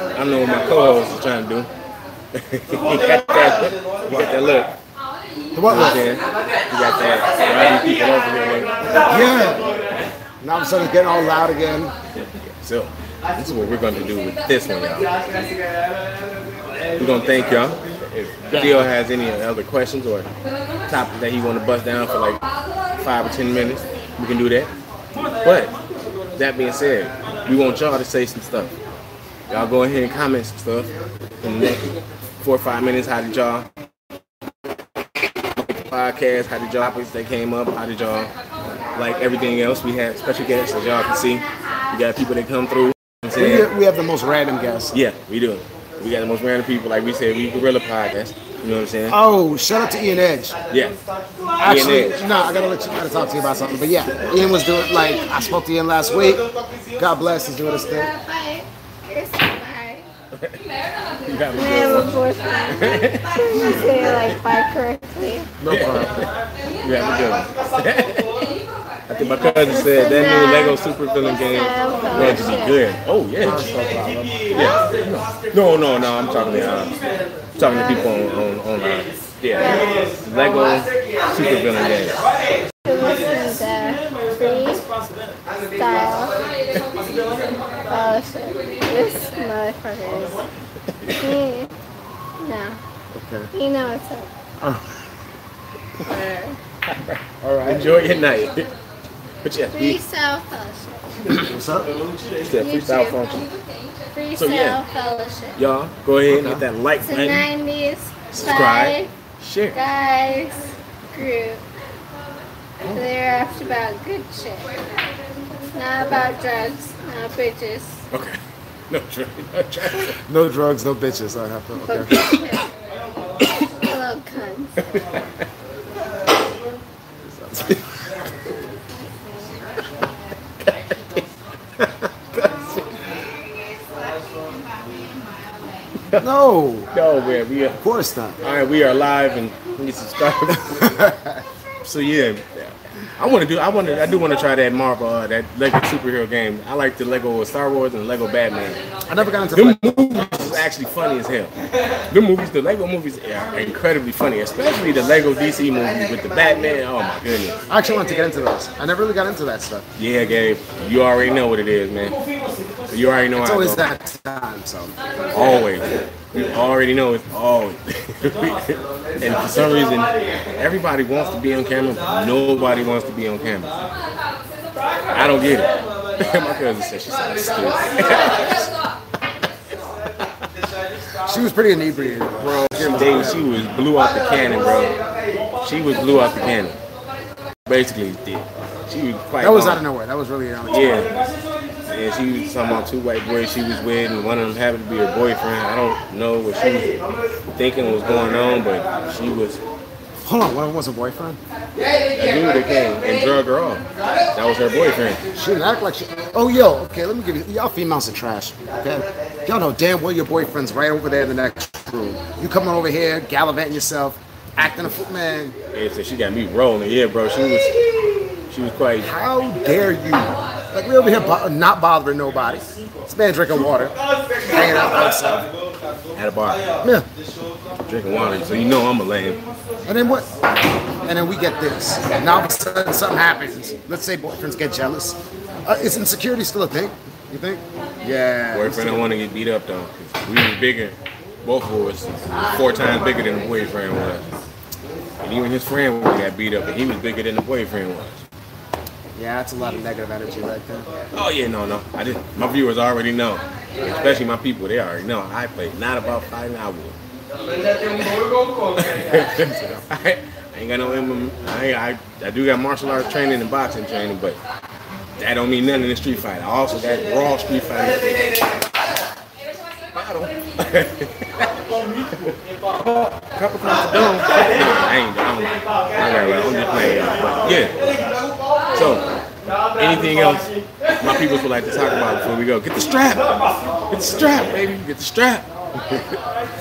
I know what my co-host is trying to do. he got that. He got that look. The what You know what I'm was? saying? He got that. Riding people over here. Yeah. Now all of a sudden it's getting all loud again. So, this is what we're going to do with this one, y'all. We're going to thank y'all. If Theo has any other questions or topics that he want to bust down for like five or ten minutes, we can do that. But, that being said, we want y'all to say some stuff. Y'all go ahead and comment some stuff in the next four or five minutes. How did y'all podcast? How did y'all topics that came up? How did y'all like everything else? We had special guests, as y'all can see. We got people that come through. You know We, saying? we have the most random guests. Yeah, we do. We got the most random people. Like we said, we gorilla podcast. You know what I'm saying? Oh, shout out to Ian Edge. Yeah. Actually, Edge. no, I gotta let you. I gotta talk to you about something. But yeah, Ian was doing like I spoke to Ian last week. God bless, he's doing his thing. Bye. You're so. You got me I have good. a boyfriend. You say like five correctly. No problem. You got me good. I think my cousin said that new Lego super villain game going to be good. Oh yeah. yeah. No, no, no. I'm talking to uh, talking to people on on, on yeah. Lego super villain game. To listen to free style fellowship. This motherfucker is. He, no. Okay. You know what's up. Oh. Whatever. All right. Enjoy your night. But yeah, Free we style fellowship. What's up? said freestyle YouTube. function. Free So, style yeah. fellowship. Y'all go ahead and hit that like It's a button, 90s subscribe, five share. guys group. Oh. They're after about good shit. Not about drugs, not bitches, Okay. No try. No try. No drugs, no bitches. I have to. but Okay. Hello, cunts. No, No, man. We are. of course not. All right, we are live and we subscribe. so yeah, I want to do. I want to. I do want to try that Marvel, uh, that Lego superhero game. I like the Lego Star Wars and Lego Batman. I never got into Them like, movies is actually funny as hell. The movies, the Lego movies, are incredibly funny, especially the Lego DC movie with the Batman. Oh my goodness. I actually want to get into those. I never really got into that stuff. Yeah, Gabe, you already know what it is, man. You already know It's how always that time. So Always. You already know it's always. and for some reason, everybody wants to be on camera, but nobody wants to be on camera. I don't get it. My cousin said she sounded stupid. she was pretty inebriated. bro, Davis, she was blew out the cannon, bro. She was blew out the cannon. Basically, did. She was quite. That was out of nowhere. That was really unexpected. Yeah. And she was talking about two white boys she was with, and one of them happened to be her boyfriend. I don't know what she was thinking was going on, but she was Hold on, one of them was a boyfriend. a dude that came and drug her off. That was her boyfriend. She didn't act like she. Oh, yo, okay, let me give you. Y'all females are trash. Okay, y'all know damn well your boyfriend's right over there in the next room. You coming over here, gallivanting yourself, acting a fool, man. And so she got me rolling. Yeah, bro, she was she was quite. How dare you? Like we over here bo- not bothering nobody. This man drinking water, hanging out by himself. At a bar, Yeah, drinking water, so you know I'm a lame. and then what? And then we get this. Now all of a sudden something happens. Let's say boyfriends get jealous. Uh, is insecurity still a thing? You think? Yeah. Boyfriend don't want to get beat up though. We was bigger, both of us, four times bigger than the boyfriend was. And even his friend got beat up, and he was bigger than the boyfriend was. Yeah, that's a lot of negative energy right there. Oh yeah, no, no. I did. My viewers already know, especially my people. They already know. I play not about fighting. I will. I ain't got no MMA. I, I, I do got martial arts training and boxing training, but that don't mean nothing in the street fight. I also got raw street fighting. Bottle. Cup across the dome. Nah, I ain't. I don't. I got right. I'm just playing. y'all. But yeah. So, anything else my people would like to talk about before we go? Get the strap. Get the strap, baby. Get the strap.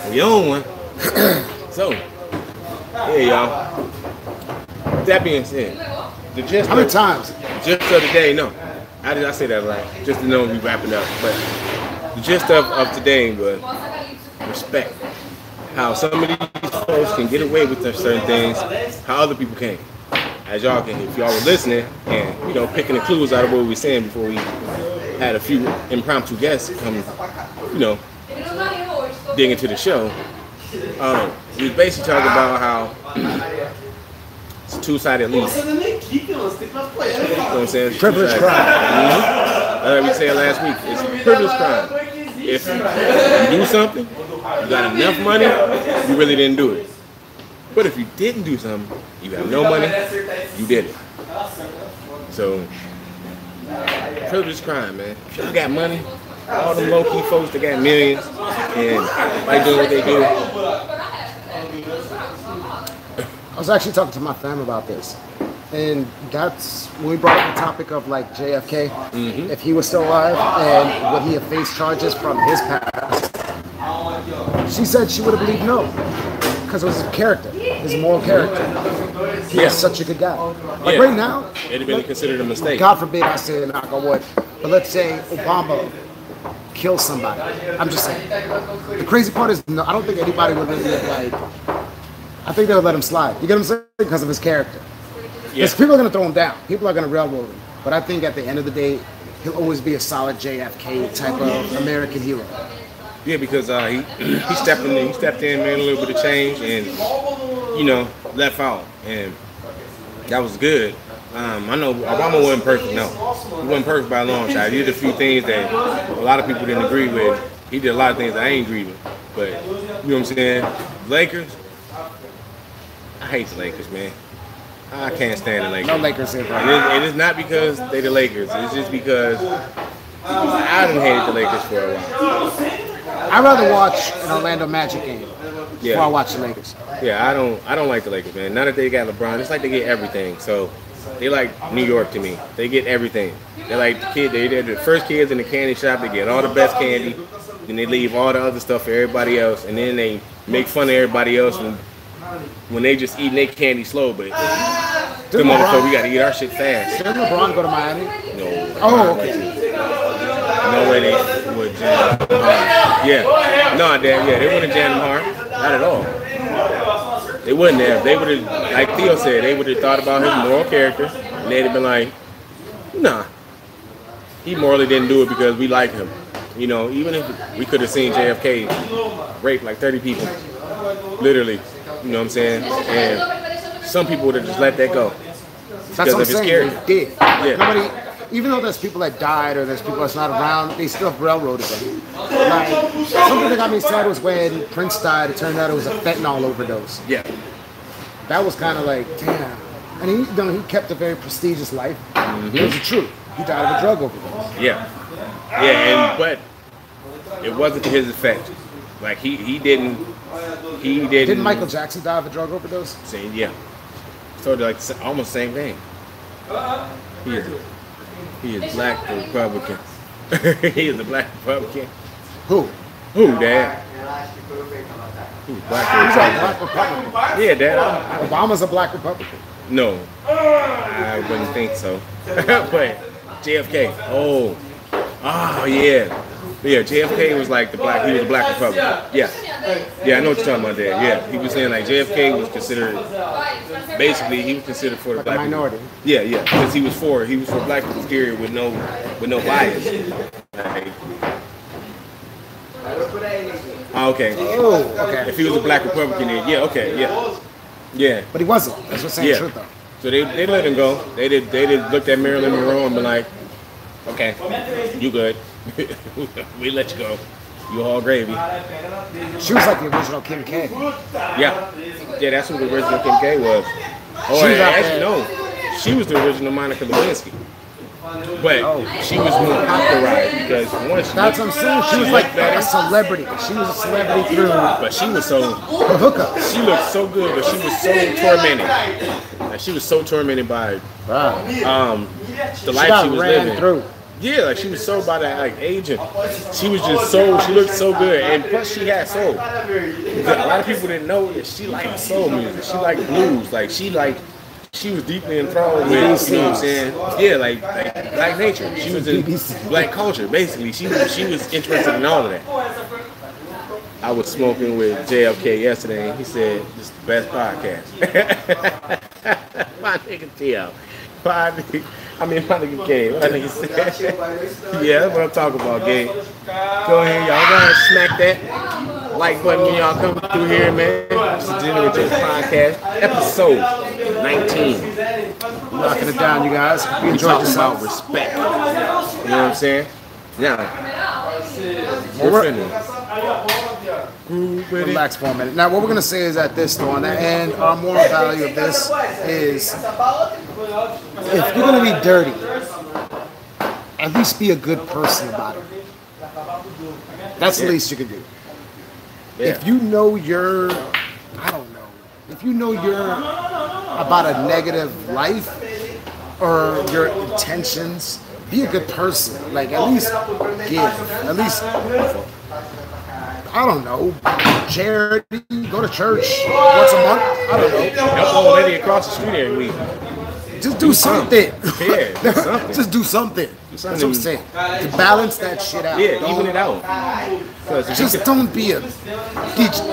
we own one. so, yeah, y'all. That being said, the gist How many of- times? gist of the day, no. How did I say that right? Just to know we wrapping up. But the gist of, of today was respect. How some of these folks can get away with certain things, how other people can't. As y'all can, if y'all were listening and you know picking the clues out of what we were saying before we had a few impromptu guests come, you know, dig into the show. Um, we basically talking about how it's a two-sided leap. You know what I'm saying? Privilege two-sided. crime. Mhm. Uh, we said last week, it's a privilege crime. If you do something, you got enough money, you really didn't do it. But if you didn't do something, you have no money, you did it. So, privilege crime, man. If y'all got money, all them low key folks that got millions and like doing what they do, I was actually talking to my fam about this, and that's when we brought up the topic of like JFK, Mm-hmm. if he was still alive, and would he have faced charges from his past? She said she would have believed no, because it was his character, his moral character. He Yeah. was such a good guy. Like Yeah. right now, it'd have been considered a mistake. God forbid I say knock on wood, but let's say Obama kills somebody. I'm just saying. The crazy part is, no, I don't think anybody would really like. I think they would let him slide. You get what I'm saying? Because of his character. Yeah. People are gonna throw him down. People are gonna railroad him. But I think at the end of the day, he'll always be a solid JFK type of American hero. Yeah, because uh, he he stepped in, he stepped in, made a little bit of change, and you know left out, and that was good. Um, I know Obama wasn't perfect. No, he wasn't perfect by a long shot. He did a few things that a lot of people didn't agree with. He did a lot of things that I ain't agree with. But you know what I'm saying? Lakers, I hate the Lakers, man. I can't stand the Lakers. No Lakers And, bro. and it's not because they the Lakers. It's just because I done hated the Lakers for a while. I'd rather watch an Orlando Magic game Yeah. before I watch the Lakers. Yeah, I don't I don't like the Lakers, man. Now that they got LeBron, it's like they get everything. So they like New York to me. They get everything. They're like the kid. They, they're the first kids in the candy shop. They get all the best candy. Then they leave all the other stuff for everybody else, and then they make fun of everybody else when when they just eating their candy slow. But the motherfucker, we gotta eat our shit fast. didn't LeBron go to Miami? No, Oh, okay. no way they would jam. him hard. Yeah, no, they, yeah, they wouldn't jam him hard. Not at all. They wouldn't have. They would have, like Theo said, they would have thought about his moral character, and they'd have been like, nah, he morally didn't do it because we like him. You know, even if we could have seen JFK rape like 30 people, literally, you know what I'm saying? And some people would have just let that go. That's Because what I'm of his saying. character. They did. Yeah. Nobody, even though there's people that died or there's people that's not around, they still railroaded them. Like something that got me sad was when Prince died. It turned out it was a fentanyl overdose. Yeah. That was kind of like, damn. And he, you know, he kept a very prestigious life. Mm-hmm. It was the truth. He died of a drug overdose. Yeah, yeah, and but it wasn't to his effect. Like he he didn't he didn't. Didn't Michael Jackson die of a drug overdose? Same, yeah? So like almost same thing. He is he is black Republican. he is a black Republican. Who? Who, Dad? Who, black He's a Republican? black Republican. Yeah, Dad. I, I, Obama's a black Republican. no, I wouldn't think so. but JFK. Oh, oh yeah. Yeah, JFK was like the black. He was a black Republican. Yeah, yeah, I know what you're talking about. There, yeah, he was saying like JFK was considered basically he was considered for the black people. minority. Yeah, yeah, because he was for he was for black people period with no with no bias. Like, oh, okay. Oh, okay. If he was a black Republican, then yeah, okay, yeah, yeah. But he wasn't. That's what's saying Yeah. truth though. So they, they let him go. They did they did looked at Marilyn Monroe and been like, okay, you good. We let you go. You all gravy. She was like the original Kim K. Yeah, yeah. That's who the original Kim K was. Oh, She was actually no, she was the original Monica Lewinsky. But Oh. she was more popularized because one, she That's what I'm saying. She was like better, a celebrity. She was a celebrity through but she was so the hookup. she looked so good, but she was so tormented. Like she was so tormented by Wow. um the She life she was living. through. Yeah, like she was so by that like age, and she was just so she looked so good, and plus she had soul. A lot of people didn't know that she liked soul music. She liked blues. Like she like she was deeply enthralled with you know what I'm saying. Yeah, like like black nature. She was in black culture basically. She was she was interested in all of that. I was smoking with JFK yesterday, and he said this is the best podcast. my nigga Theo, nigga, I mean my nigga Gabe, my nigga said. yeah, that's what I'm talking about, Gabe. Go ahead, y'all. Go ahead and smack that like button when y'all come through here, man. This is Degenerate Gents Podcast, episode 19. Knocking it down, you guys. We enjoyed talking about respect. You know what I'm saying? Now, we're we're- finna groove with it. Relax for a minute. Now, what we're gonna say is that this, though, on the end, our moral value of this is if you're gonna be dirty, at least be a good person about it. That's the least you can do. Yeah. If you know you're, I don't know, if you know you're about a negative life or your intentions, be a good person. Like at least give, at least I don't know, charity, go to church once a month. I don't know. Help old lady across the street every week. Just do something. Yeah, do something. Just do something. That's what I'm saying. To balance that shit out. Yeah, Don't- even it out. Just don't be a, de-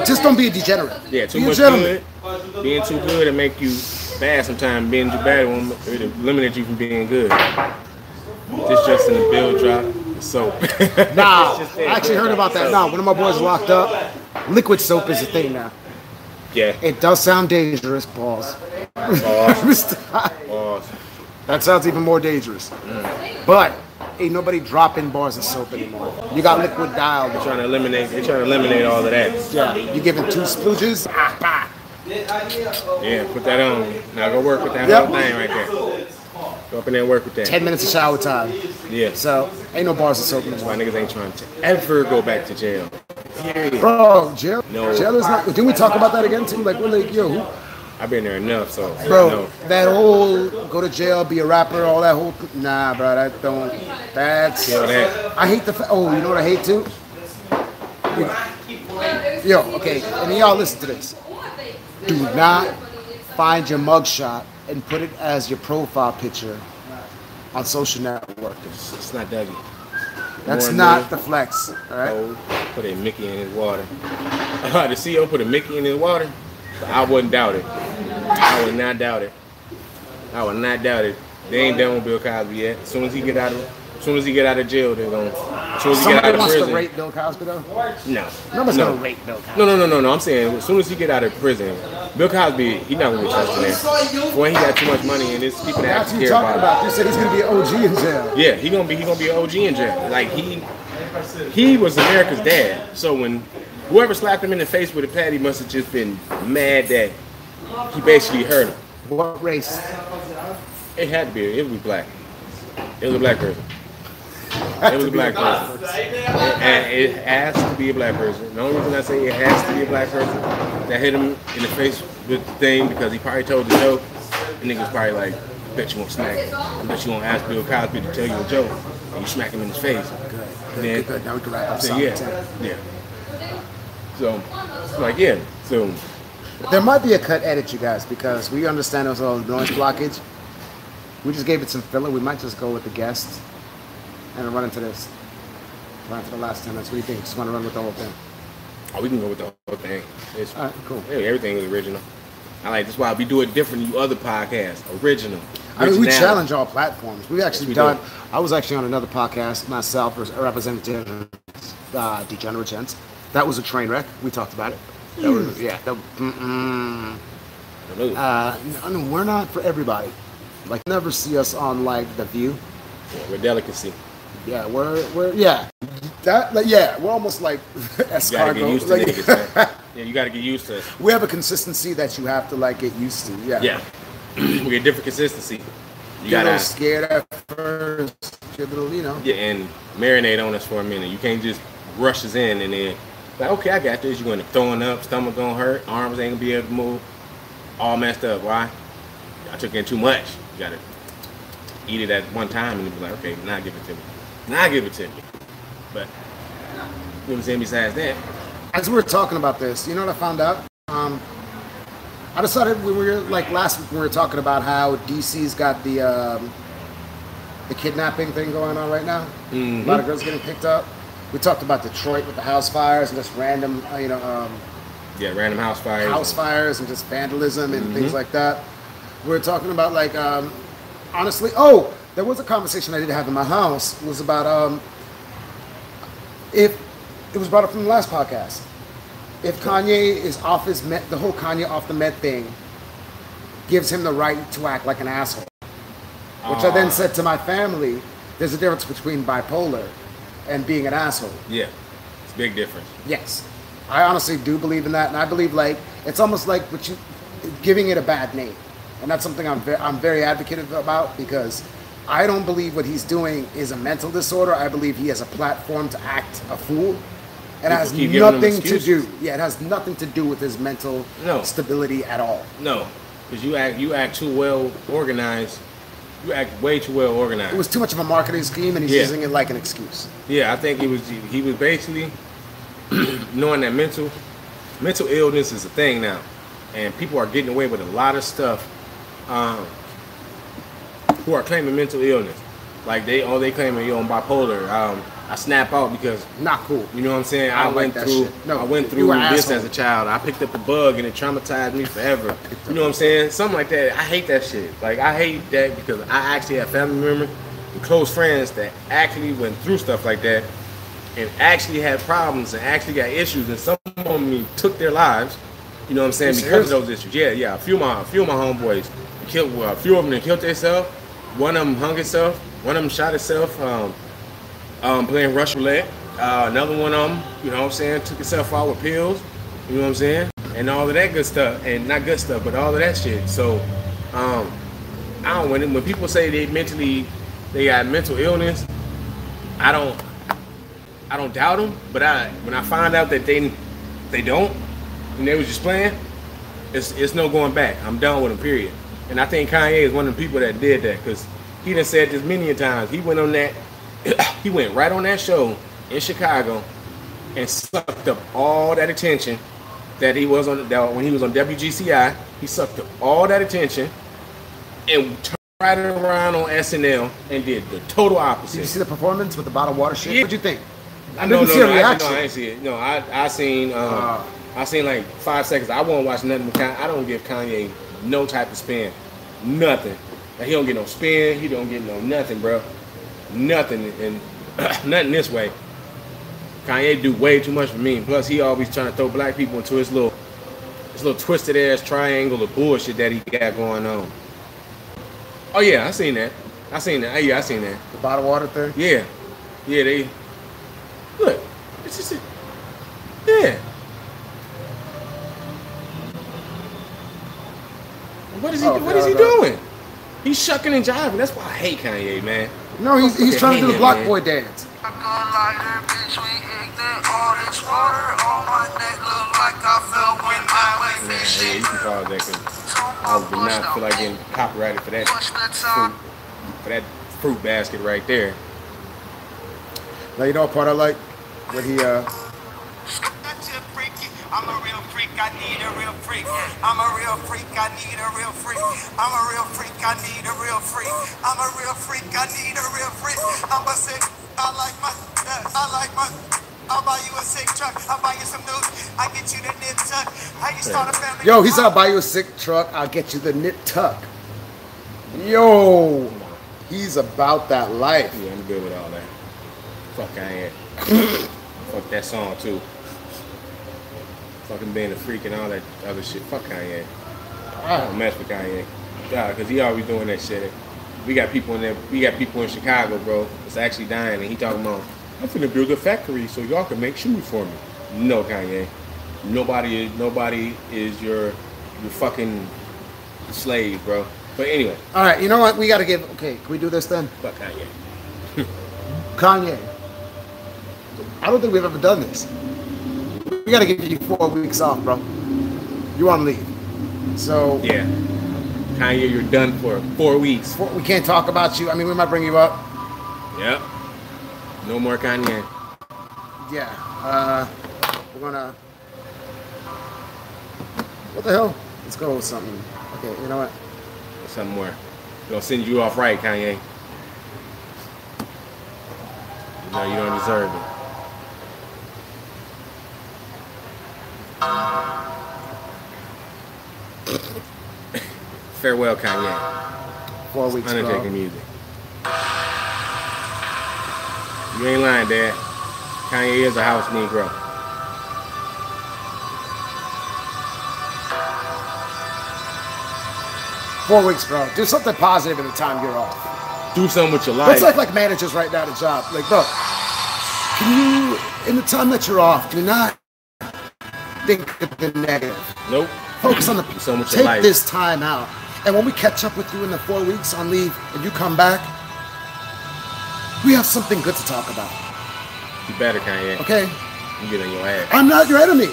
just don't be a degenerate. Yeah, too be much good. Being too good and make you bad sometimes. Being too bad will eliminate you from being good. This just in the bill drop. So Nah, I actually heard about that. Nah, one of my boys locked up. Liquid soap is a thing now. yeah. It does sound dangerous, pause. Oh, that sounds even more dangerous. But ain't nobody dropping bars of soap anymore. You got liquid dial. though. trying to eliminate. They're trying to eliminate all of that. Yeah, you giving two splooges? Ah, bah. Yeah, put that on. Now go work with that Yep. whole thing right there. Go up in there and work with that. Ten minutes of shower time. Yeah. So ain't no bars of soap Why anymore. niggas ain't trying to ever go back to jail. Period. Bro, jail, No. jail is not. Didn't we talk about that again too? Like we're like, yo, who, I've been there enough, so bro, no. that whole go to jail, be a rapper, all that whole. Nah, bro, that don't. That's. That. I hate the. Fa- oh, you know what I hate too? Yo, okay, and y'all listen to this. Do not find your mugshot and put it as your profile picture on social network. It's not Dougie. That's not the flex. All right. Oh, put a Mickey in his water. the CEO put a Mickey in his water. I wouldn't doubt it. I would not doubt it. I would not doubt it. They ain't done with Bill Cosby yet. As soon as he get out of, soon as he get out of jail, they're gonna. As soon as he get out of wants prison. to rate Bill Cosby though. No. Nobody's no. gonna rate Bill Cosby. No, no, no, no, no. I'm saying as soon as he get out of prison, Bill Cosby, he not gonna be trusted there. When he got too much money and it's people that what you care talking about. about. You said he's gonna be an OG in jail. Yeah, he gonna be he gonna be an OG in jail. Like he he was America's dad. So when whoever slapped him in the face with a pad, he must have just been mad that he basically hurt him. What race? It had to be. It was black. It was a black person. It was a black person. And it has to be a black person. The only reason I say it has to be a black person that hit him in the face with the thing because he probably told the joke. And niggas probably like, bet you won't smack him. I bet you won't ask Bill Cosby to tell you a joke. And you smack him in his face. Oh, good. And then, Good. Now we can wrap up so, yeah, yeah. So, like, yeah. So, There might be a cut edit, you guys, because we understand there's a little noise blockage. We just gave it some filler. We might just go with the guests and run into this. Run into the last 10 minutes. What do you think? Just want to run with the whole thing. oh, we can go with the whole thing. It's, All right, cool. yeah, everything is original. I like that's why we do it different than you other podcasts. Original. I mean, we challenge all platforms. We've actually we done. do. I was actually on another podcast myself, representative, uh, Degenerate Gents. That was a train wreck. We talked about it. That was, yeah. That, mm-mm. Uh, no, no, we're not for everybody. Like, never see us on like The View. Yeah, with delicacy. Yeah, we're we're yeah. That like yeah, we're almost like escargot. to Like, niggas. Yeah, you gotta get used to. It. We have a consistency that you have to like get used to. Yeah. Yeah, we get different consistency. You Get gotta little scared at first. Get a little, you know. yeah, and marinate on us for a minute. You can't just rush us in and then like, okay, I got this. You're gonna throwing up, stomach gonna hurt, arms ain't gonna be able to move, all messed up. Why? I took in too much. You gotta eat it at one time and be like, okay, now give it to me. Now I give it to you. But you know what I'm saying? Besides that, As we were talking about this, you know what I found out? Um, I decided we were like last week when we were talking about how DC's got the um, the kidnapping thing going on right now. A lot of girls getting picked up. We talked about Detroit with the house fires and just random, uh, you know, um, yeah, random house fires. house fires and just vandalism and things Mhm. like that. We're talking about like um, honestly. Oh, there was a conversation I did have in my house. Was about um, if it was brought up from the last podcast. If Kanye is off his met, the whole Kanye off the Met thing gives him the right to act like an asshole. Which I then said to my family, there's a difference between bipolar and being an asshole. Yeah, it's a big difference. Yes, I honestly do believe in that, and I believe like it's almost like what you giving it a bad name, and that's something I'm ve- I'm very advocative about because I don't believe what he's doing is a mental disorder. I believe he has a platform to act a fool, and it People has keep giving him nothing to do. Yeah, it has nothing to do with his mental No. stability at all. No, because you act you act too well organized. You act way too well organized. It was too much of a marketing scheme, and he's Yeah. using it like an excuse. Yeah, I think he was he was basically knowing that mental mental illness is a thing now, and people are getting away with a lot of stuff. Um, who are claiming mental illness, like they oh they claiming you on bipolar. Um, I snap out because Not cool. you know what I'm saying. I I, like went that through. No, I went through this asshole. as a child. I picked up a bug and it traumatized me forever. You know what I'm saying? Something like that. I hate that shit. Like I hate that because I actually have family members and close friends that actually went through stuff like that and actually had problems and actually got issues and some of them took their lives. You know what I'm saying? Because of those issues. Yeah, yeah. A few of my a few of my homeboys killed well, a few of them that killed themselves. One of them hung itself. One of them shot himself. Um, um, playing Russian roulette. Uh, another one of them, you know what I'm saying, took himself out with pills, you know what I'm saying, and all of that good stuff, and not good stuff, but all of that shit. So, um, I don't when when people say they mentally they got mental illness, I don't I don't doubt them, but I when I find out that they they don't, and they was just playing, it's it's no going back. I'm done with them. Period. And I think Kanye is one of the people that did that because he done said this many a times. He went on that, he went right on that show in Chicago and sucked up all that attention that he was on that when he was on WGCI. He sucked up all that attention and turned right around on SNL and did the total opposite. Did you see the performance with the bottled water shit? Yeah. What'd you think? I no, didn't no, see no, a I, reaction. no, I ain't see it. No, I I seen um, Ah. I seen like five seconds. I won't watch nothing. With Kanye. I don't give Kanye no type of spin, nothing. Like, he don't get no spin. He don't get no nothing, bro. Nothing and nothing this way. Kanye do way too much for me. Plus, he always trying to throw black people into his little his little twisted ass triangle of bullshit that he got going on. Oh yeah, I seen that. I seen that. Yeah, I seen that. the bottled water thing. Yeah, yeah. They look. It's just a, yeah. What is he? Oh, what is he okay, okay. doing? He's shucking and jiving. That's why I hate Kanye, man. No, he's, he's trying to do the hang block man. boy dance. I go lighter, bitch, we ignorant. All this water on my neck look like I fell when I went Man, hey, you can call that 'cause I would not feel like getting copyrighted for that fruit, for that fruit basket right there. Now you know what part I like? When he uh That's a freaky. I'm a real freak, I need a real freak. I'm a real freak, I need a real freak. I'm a real freak, I need a real freak. I'm a real freak, I need a real freak. I'm a sick, I like my, I like my. I'll buy you a sick truck. I'll buy you some news. I get you the knit tuck. How you start a family? Yo, he said I'll buy you a sick truck, I'll get you the knit tuck. Yo, he's about that life. Yeah, I'm good with all that. Fuck Kanye. Fuck that song too. Fucking being a freak and all that other shit. Fuck Kanye. I don't mess with Kanye. Yeah, cause he always doing that shit. We got people in there. We got people in Chicago, bro. It's actually dying, and he talking about, I'm finna build a factory so y'all can make shoes for me. No, Kanye. Nobody is. Nobody is your your fucking slave, bro. But anyway, All right, you know what? We got to give. Okay, can we do this then? fuck Kanye. Kanye. I don't think we've ever done this. We got to give you four weeks off, bro. You on leave, so Yeah. Kanye, you're done for four weeks. four- we can't talk about you. I mean, we might bring you up. Yep. No more Kanye. Yeah. Uh, we're gonna. What the hell? Let's go with something. Okay, you know what? Something more. Gonna send you off right, Kanye. No, you don't deserve it. Farewell, Kanye. Four weeks Undertaker ago. music. You ain't lying, Dad. Kanye is a house Negro. Four weeks, bro. Do something positive in the time you're off. Do something with your life. like like managers right now at a job. Like, look, can you, in the time that you're off, do not think of the negative. nope. Focus on the with your take this time out. And when we catch up with you in the four weeks on leave and you come back, we have something good to talk about. You better, Kanye. Okay? You get on your ass. I'm not your enemy.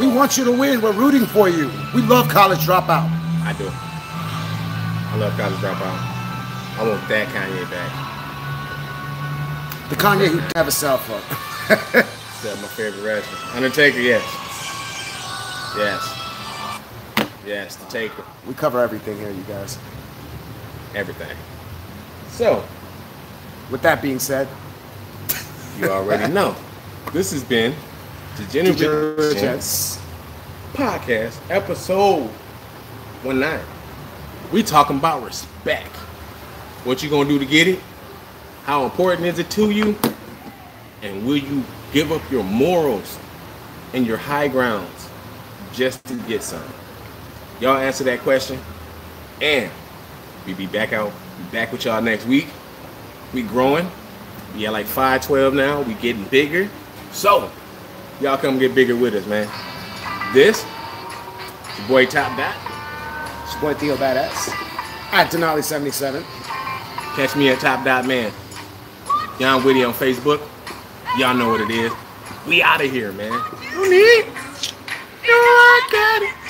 We want you to win. We're rooting for you. We love college dropout. I do. I love college dropout. I want that Kanye back. The Kanye who never sell for. That's my favorite wrestler. Undertaker, yes. Yes. Yes, the Taker. We cover everything here, you guys. Everything. So, With that being said, you already know. This has been Degenerate Gents Gents. Podcast, episode 19. We talking about respect. What you gonna do to get it? How important is it to you? And will you give up your morals and your high grounds just to get some? Y'all answer that question. And we be back out, back with y'all next week. We growing. We at like 512 now. We getting bigger. So, y'all come get bigger with us, man. This, your boy Top Dot. It's your boy Theo Badass. At Denali77. Catch me at Top Dot Man. Young Witty on Facebook. Y'all know what it is. We out of here, man. No, I got.